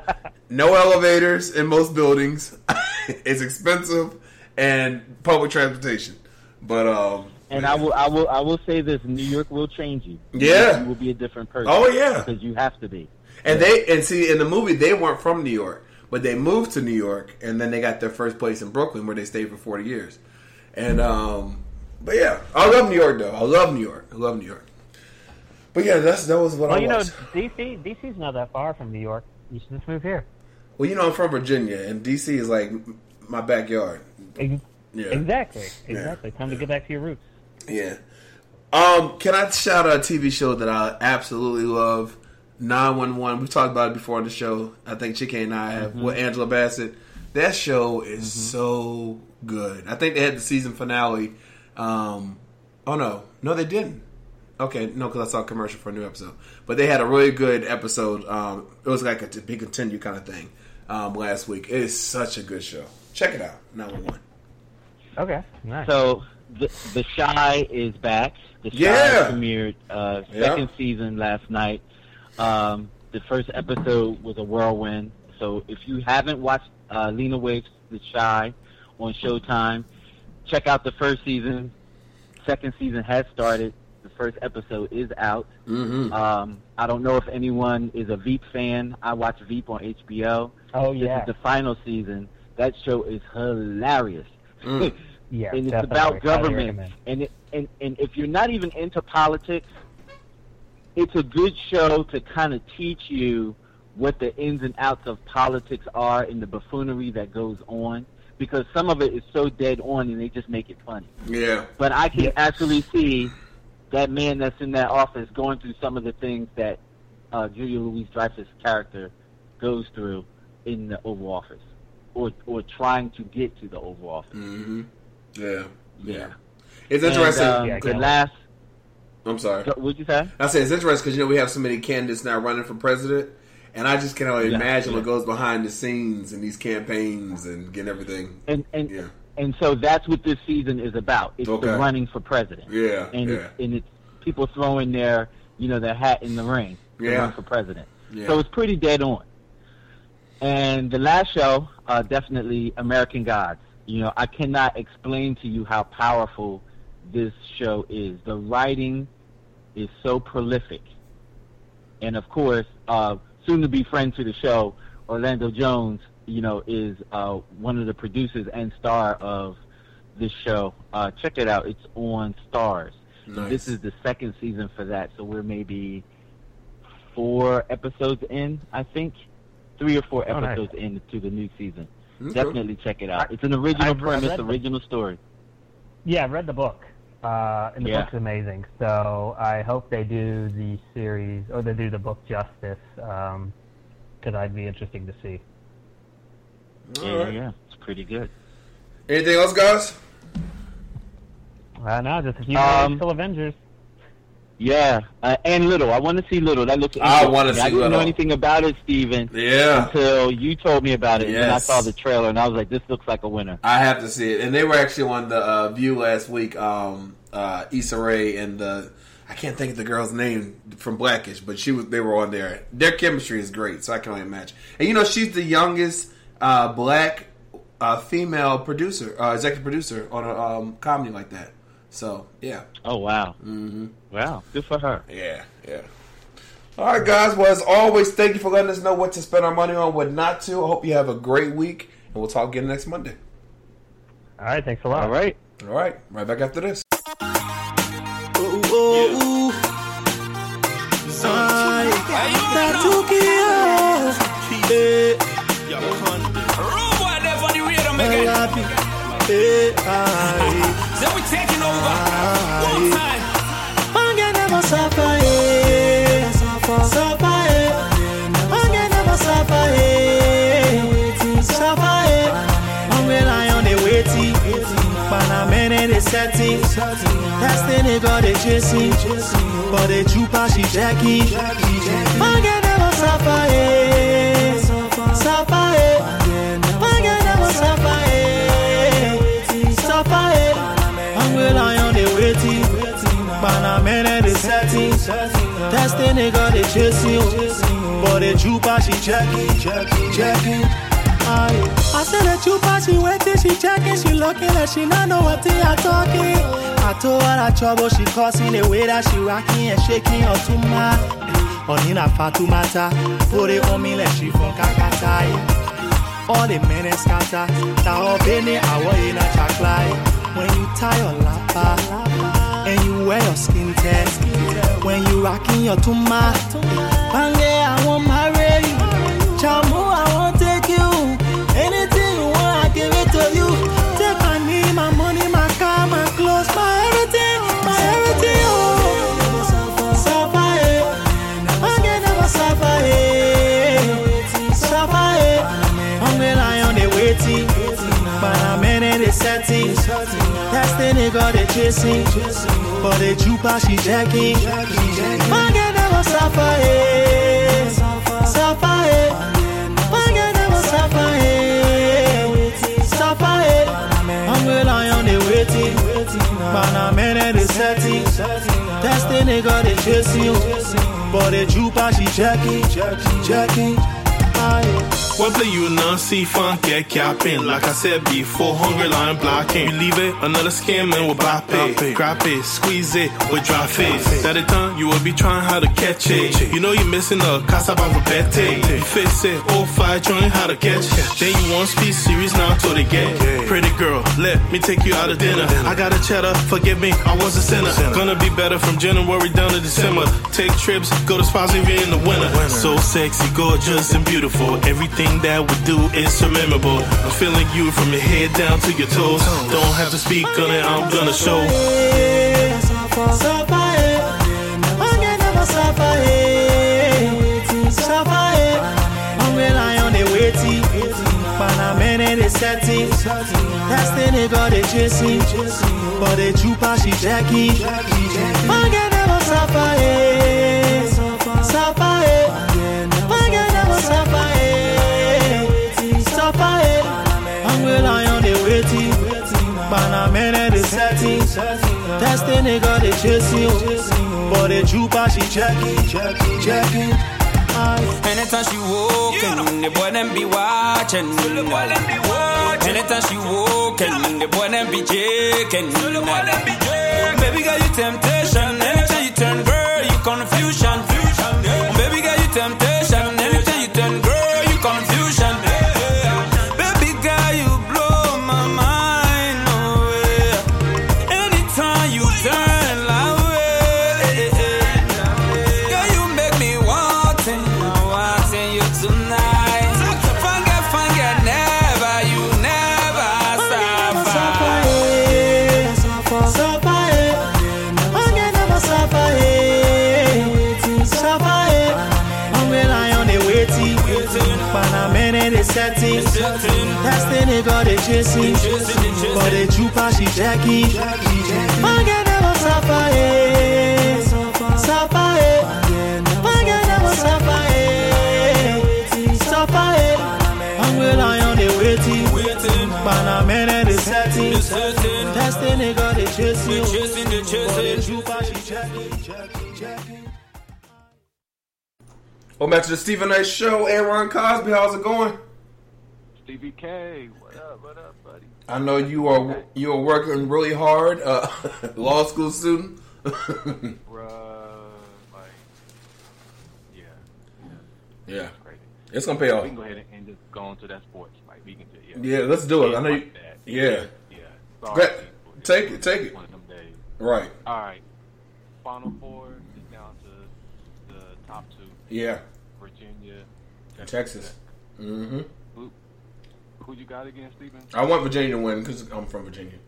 no elevators in most buildings. it's expensive and public transportation. But um, And I will, I will, I will say this: New York will change you. Yeah. you will be a different person. Oh, yeah. because you have to be. And they and see in the movie they weren't from New York, but they moved to New York and then they got their first place in Brooklyn where they stayed for forty years. And um but yeah, I love New York though. I love New York. I love New York. But yeah, that's that was what well, I you know, watched. DC DC's not that far from New York. You should just move here. Well, you know I'm from Virginia and DC is like my backyard. Ex- Yeah. Exactly. Yeah. Exactly. Time to get back to your roots. Yeah. Um, can I shout out a TV show that I absolutely love? 911. We've talked about it before on the show. I think Chike and I have with Angela Bassett. That show is so good. I think they had the season finale. Um, oh no, no, they didn't. Okay, no, because I saw a commercial for a new episode. But they had a really good episode. Um, it was like a to be continued kind of thing um, last week. It is such a good show. Check it out. 911. Okay. Nice. So the the Chi is back. The Chi Yeah. premiered uh, Yeah. second season last night. Um, the first episode was a whirlwind. So if you haven't watched uh, Lena Waithe The Chi on Showtime, check out the first season. Second season has started. The first episode is out. Mm-hmm. Um, I don't know if anyone is a Veep fan. I watch Veep on HBO. Oh, This yeah. is the final season. That show is hilarious. Mm. Yeah, and it's about government. And, it, and and if you're not even into politics, it's a good show to kind of teach you what the ins and outs of politics are and the buffoonery that goes on. Because some of it is so dead on, and they just make it funny. Yeah. But I can actually see that man that's in that office going through some of the things that uh, Julia Louis-Dreyfus' character goes through in the Oval Office, or or trying to get to the Oval Office. Mm-hmm. Yeah. Yeah. It's And, interesting. um, the last. I'm sorry. What'd you say? I say it's interesting because you know we have so many candidates now running for president, and I just can only Yeah, imagine yeah. what goes behind the scenes in these campaigns and getting everything. And and Yeah. and so that's what this season is about. It's Okay. the running for president. Yeah, And yeah. it's, and it's people throwing their you know their hat in the ring to Yeah. run for president. Yeah. So it's pretty dead on. And the last show, uh, definitely American Gods. You know, I cannot explain to you how powerful this show is. The writing is so prolific. And of course, uh, soon to be friend to the show, Orlando Jones, you know, is uh, one of the producers and star of this show. Uh, check it out. It's on Starz. Nice. This is the second season for that, so we're maybe four episodes in, I think. Three or four Oh, nice. in to the new season. Okay. Definitely check it out. It's an original I've read premise, the- original story. Yeah, I read the book, uh, and the Yeah. book's amazing. So I hope they do the series or they do the book justice, because I'd be interesting to see. Yeah, Alright. yeah, it's pretty good. Anything else, guys? Uh, no, just a few Um, um, till Avengers. Yeah, uh, and Little. I want to see Little. That looks. I wanna see I didn't Little. know anything about it, Steven. Yeah. Until you told me about it, and then I saw the trailer, and I was like, "This looks like a winner." I have to see it. And they were actually on the uh, View last week. Um, uh, Issa Rae and the I can't think of the girl's name from Blackish, but she was. They were on there. Their chemistry is great, so I can only imagine. And you know, she's the youngest uh, black uh, female producer, uh, executive producer on a um, comedy like that. So yeah. Oh wow! Mm-hmm. Wow, good for her. Yeah, yeah. All right, guys. Well, as always, thank you for letting us know what to spend our money on, what not to. I hope you have a great week, and we'll talk again next Monday. All right, thanks a lot. All right. All right. Right back after this. Then we taking over. One time. Mange never suffer. Suffer. Mange never suffer. Suffer. Mange lion they waiting. Pana they setting. Destiny God they chasing. But the trooper she checking. Mange never suffer. Destiny God they chasing. But the trooper she checking, checking, checking. Aye. I said the trooper she waiting, she checking, she looking like she not know what they are talking. I told her that trouble she causing the way that she rocking and shaking her to my. Onina Fatumata, put it on me like she from Kakata. All the men and scatter, now bene awo in a chaklai. When you tie your lapa and you wear your skin test, when you rocking your tuma, bange I want marry you, chamu I want God they chasing, but the trooper she checking. Mange never suffer, eh. Suffer, eh. Mange never suffer, eh. Suffer, eh. Hungry lion they waiting, but I'm in they setting. Destiny God they chasing, but the she checking. Aye. One play you non see fun get capping. Like I said before, hungry line blocking. You leave it, another scamming with bop it. Grab it, squeeze it with dry face. That the time you will be trying how to catch it. You know you're missing the casa for bete. You fix it, all five trying how to catch. It. Then you want speed series now till they get. Pretty girl, let me take you out of dinner. I got a cheddar, forgive me, I was a sinner. Gonna be better from January down to December. Take trips, go to spas even in the winter. So sexy, gorgeous, and beautiful. Everything that we do is so memorable. I'm feeling you from your head down to your toes. Don't have to speak on it, I'm gonna show. That's the nigga they chasing, but the trooper she jacking. Man get never suffer, eh? Suffer, eh? Man get never suffer, eh? Suffer, eh? Hungry lion they waiting, man they setting. That's the nigga they chasing, but the trooper she jacking, jacking, jacking. Anytime she walking, the boy them be watching. Anytime she walking, the boy them be jaking. Baby girl, you temptation. Anytime you turn girl, you confusion. Chasing, but the trooper she jacking. Man get never suffer, eh? Suffer, eh? Man never suffer, eh? Suffer, eh? Hungry lion they waiting, but a man they setting. That's the chasing, but the trooper she jacking, jacking, jacking. Welcome back to the Steven Knight Show. Aaron Cosby, how's it going? Stevie K, what up, what up, buddy? I know you are you are working really hard. Uh, law school student. Bruh, like, yeah, yeah. Yeah. It's gonna pay off. We can go ahead and, just go into that sports. Like, we can just, yeah. Yeah, let's do it. I know you. Yeah. Yeah. Sorry, Great. people. Take it. Take it. One of them days. Right. All right. Final four is down to the top two. Yeah. Virginia, Texas. Mm-hmm. Who, you got again, Steven? I want Virginia to win because I'm from Virginia.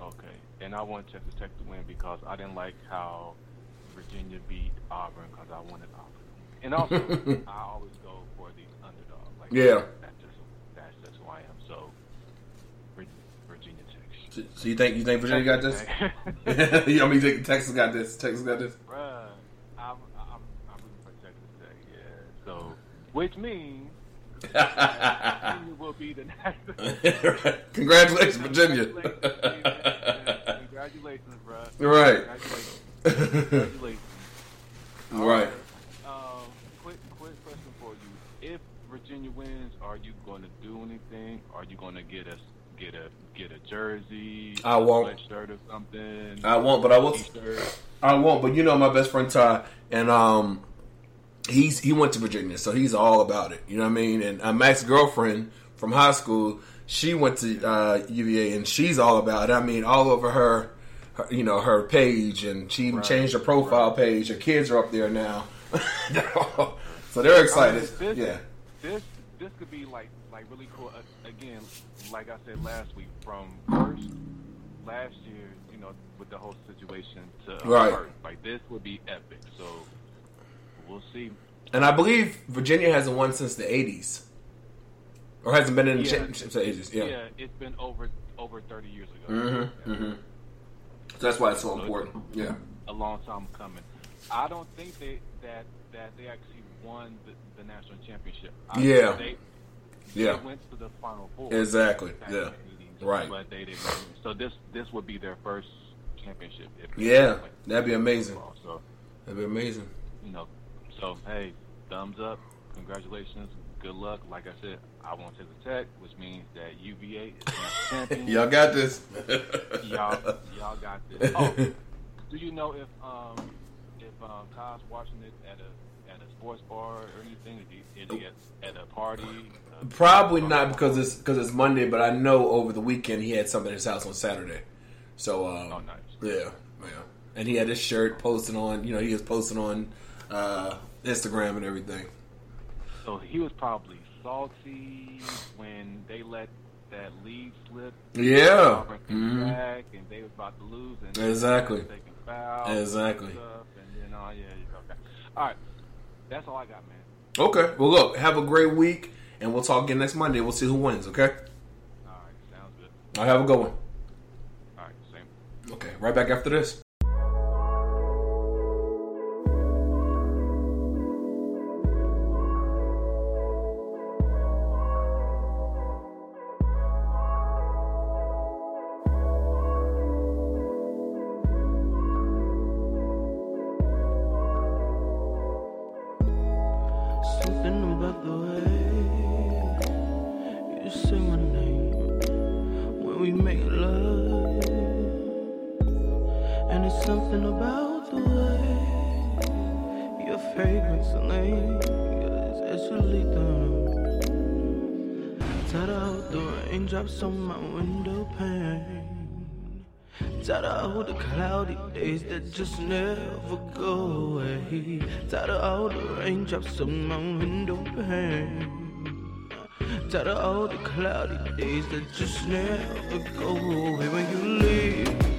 Okay. And I want Texas Tech to win because I didn't like how Virginia beat Auburn because I wanted Auburn. And also, I always go for the underdog. Like, Yeah. That's just, that's just who I am. So, Virginia Tech. So, so you think you think Virginia got this? I mean, you think Texas got this? Texas got this. Bruh, I'm, I'm, I'm rooting for Texas Tech, yeah. So, which means Virginia will be the. Congratulations, Virginia. Congratulations, bro. Right. Congratulations. Congratulations. Right. Um, quick, quick question for you: If Virginia wins, are you going to do anything? Are you going to get a get a get a jersey? I won't. a shirt or something. I won't, but I will. I won't, but you know my best friend Ty, and um, he's he went to Virginia, so he's all about it. You know what I mean? And uh, Max's girlfriend from high school, she went to uh, UVA, and she's all about it. I mean, all over her, her you know, her page, and she even changed her profile page. Her kids are up there now, so they're excited. I mean, this, yeah, This this could be like like really cool. Uh, again, like I said last week, from first last year, you know, with the whole situation to uh, Right. first, like this would be epic. So we'll see. and I believe Virginia hasn't won since the '80s, or hasn't been in the Yeah. championship since the '80s. Yeah. yeah, it's been over over thirty years ago. Mm-hmm. Mm-hmm. So that's why it's so So it's important. Yeah. a long time coming. I don't think they that that they actually won the, the national championship. I Yeah. they, Yeah. they went to the final four. Exactly. Yeah. 80s, Right. But they didn't. So this this would be their first championship. If Yeah, that'd be amazing. So That'd be amazing. you know, so hey, thumbs up, congratulations, good luck. Like I said, I want the Tech, which means that UVA is champion. Y'all got this. y'all, y'all got this. Oh, do you know if um if um Kyle's watching it at a at a sports bar or anything? Is he, is he at, at a party? Uh, Probably not because it's because it's Monday, but I know over the weekend he had something at his house on Saturday. So, um, Oh, nice. yeah, yeah, and he had his shirt posted on. You know, he was posting on uh, Instagram and everything. So he was probably salty when they let that lead slip. Yeah. Mhm. back and they was about to lose. And Exactly. fouls Exactly. And, and then, oh, yeah, yeah, okay. All right. That's all I got, man. Okay, well, look, have a great week, and we'll talk again next Monday. We'll see who wins. Okay. All right. Sounds good. I'll have a good one. All right. Same. Okay, right back after this. Tired of all the raindrops on my window pane. Tired of all the cloudy days that just never go away when you leave.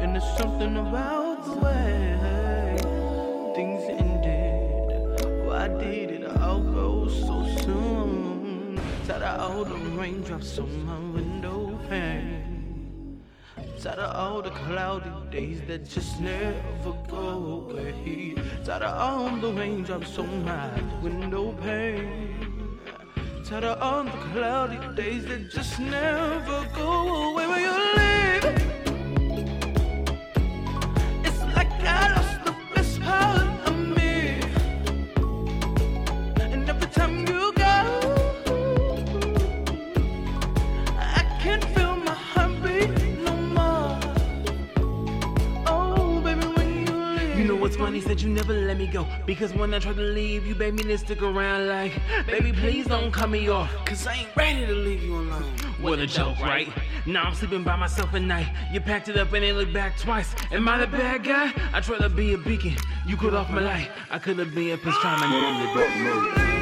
And there's something about the way things ended. Why did it all go so soon? Tired of all the raindrops on my window pane. Tired of all the cloudy days that just never go away. Tired of all the raindrops on my window pane. Tired of all the cloudy days that just never go away when you Because when I tried to leave, you begged me to stick around like, baby, please don't cut me off. Cause I ain't ready to leave you alone. What a joke, right? Now I'm sleeping by myself at night. You packed it up and ain't looked back twice. Am I the bad guy? I tried to be a beacon. You cut off my light. I could have been a pastrami.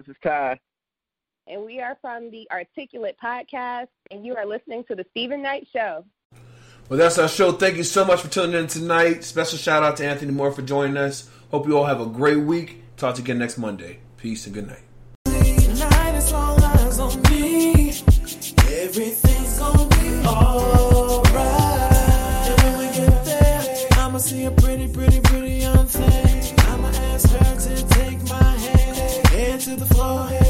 This is Kai. And we are from the Articulate Podcast, and you are listening to The Steven Knight Show. Well, that's our show. Thank you so much for tuning in tonight. Special shout out to Anthony Moore for joining us. Hope you all have a great week. Talk to you again next Monday. Peace and good night. to the floor. Hey.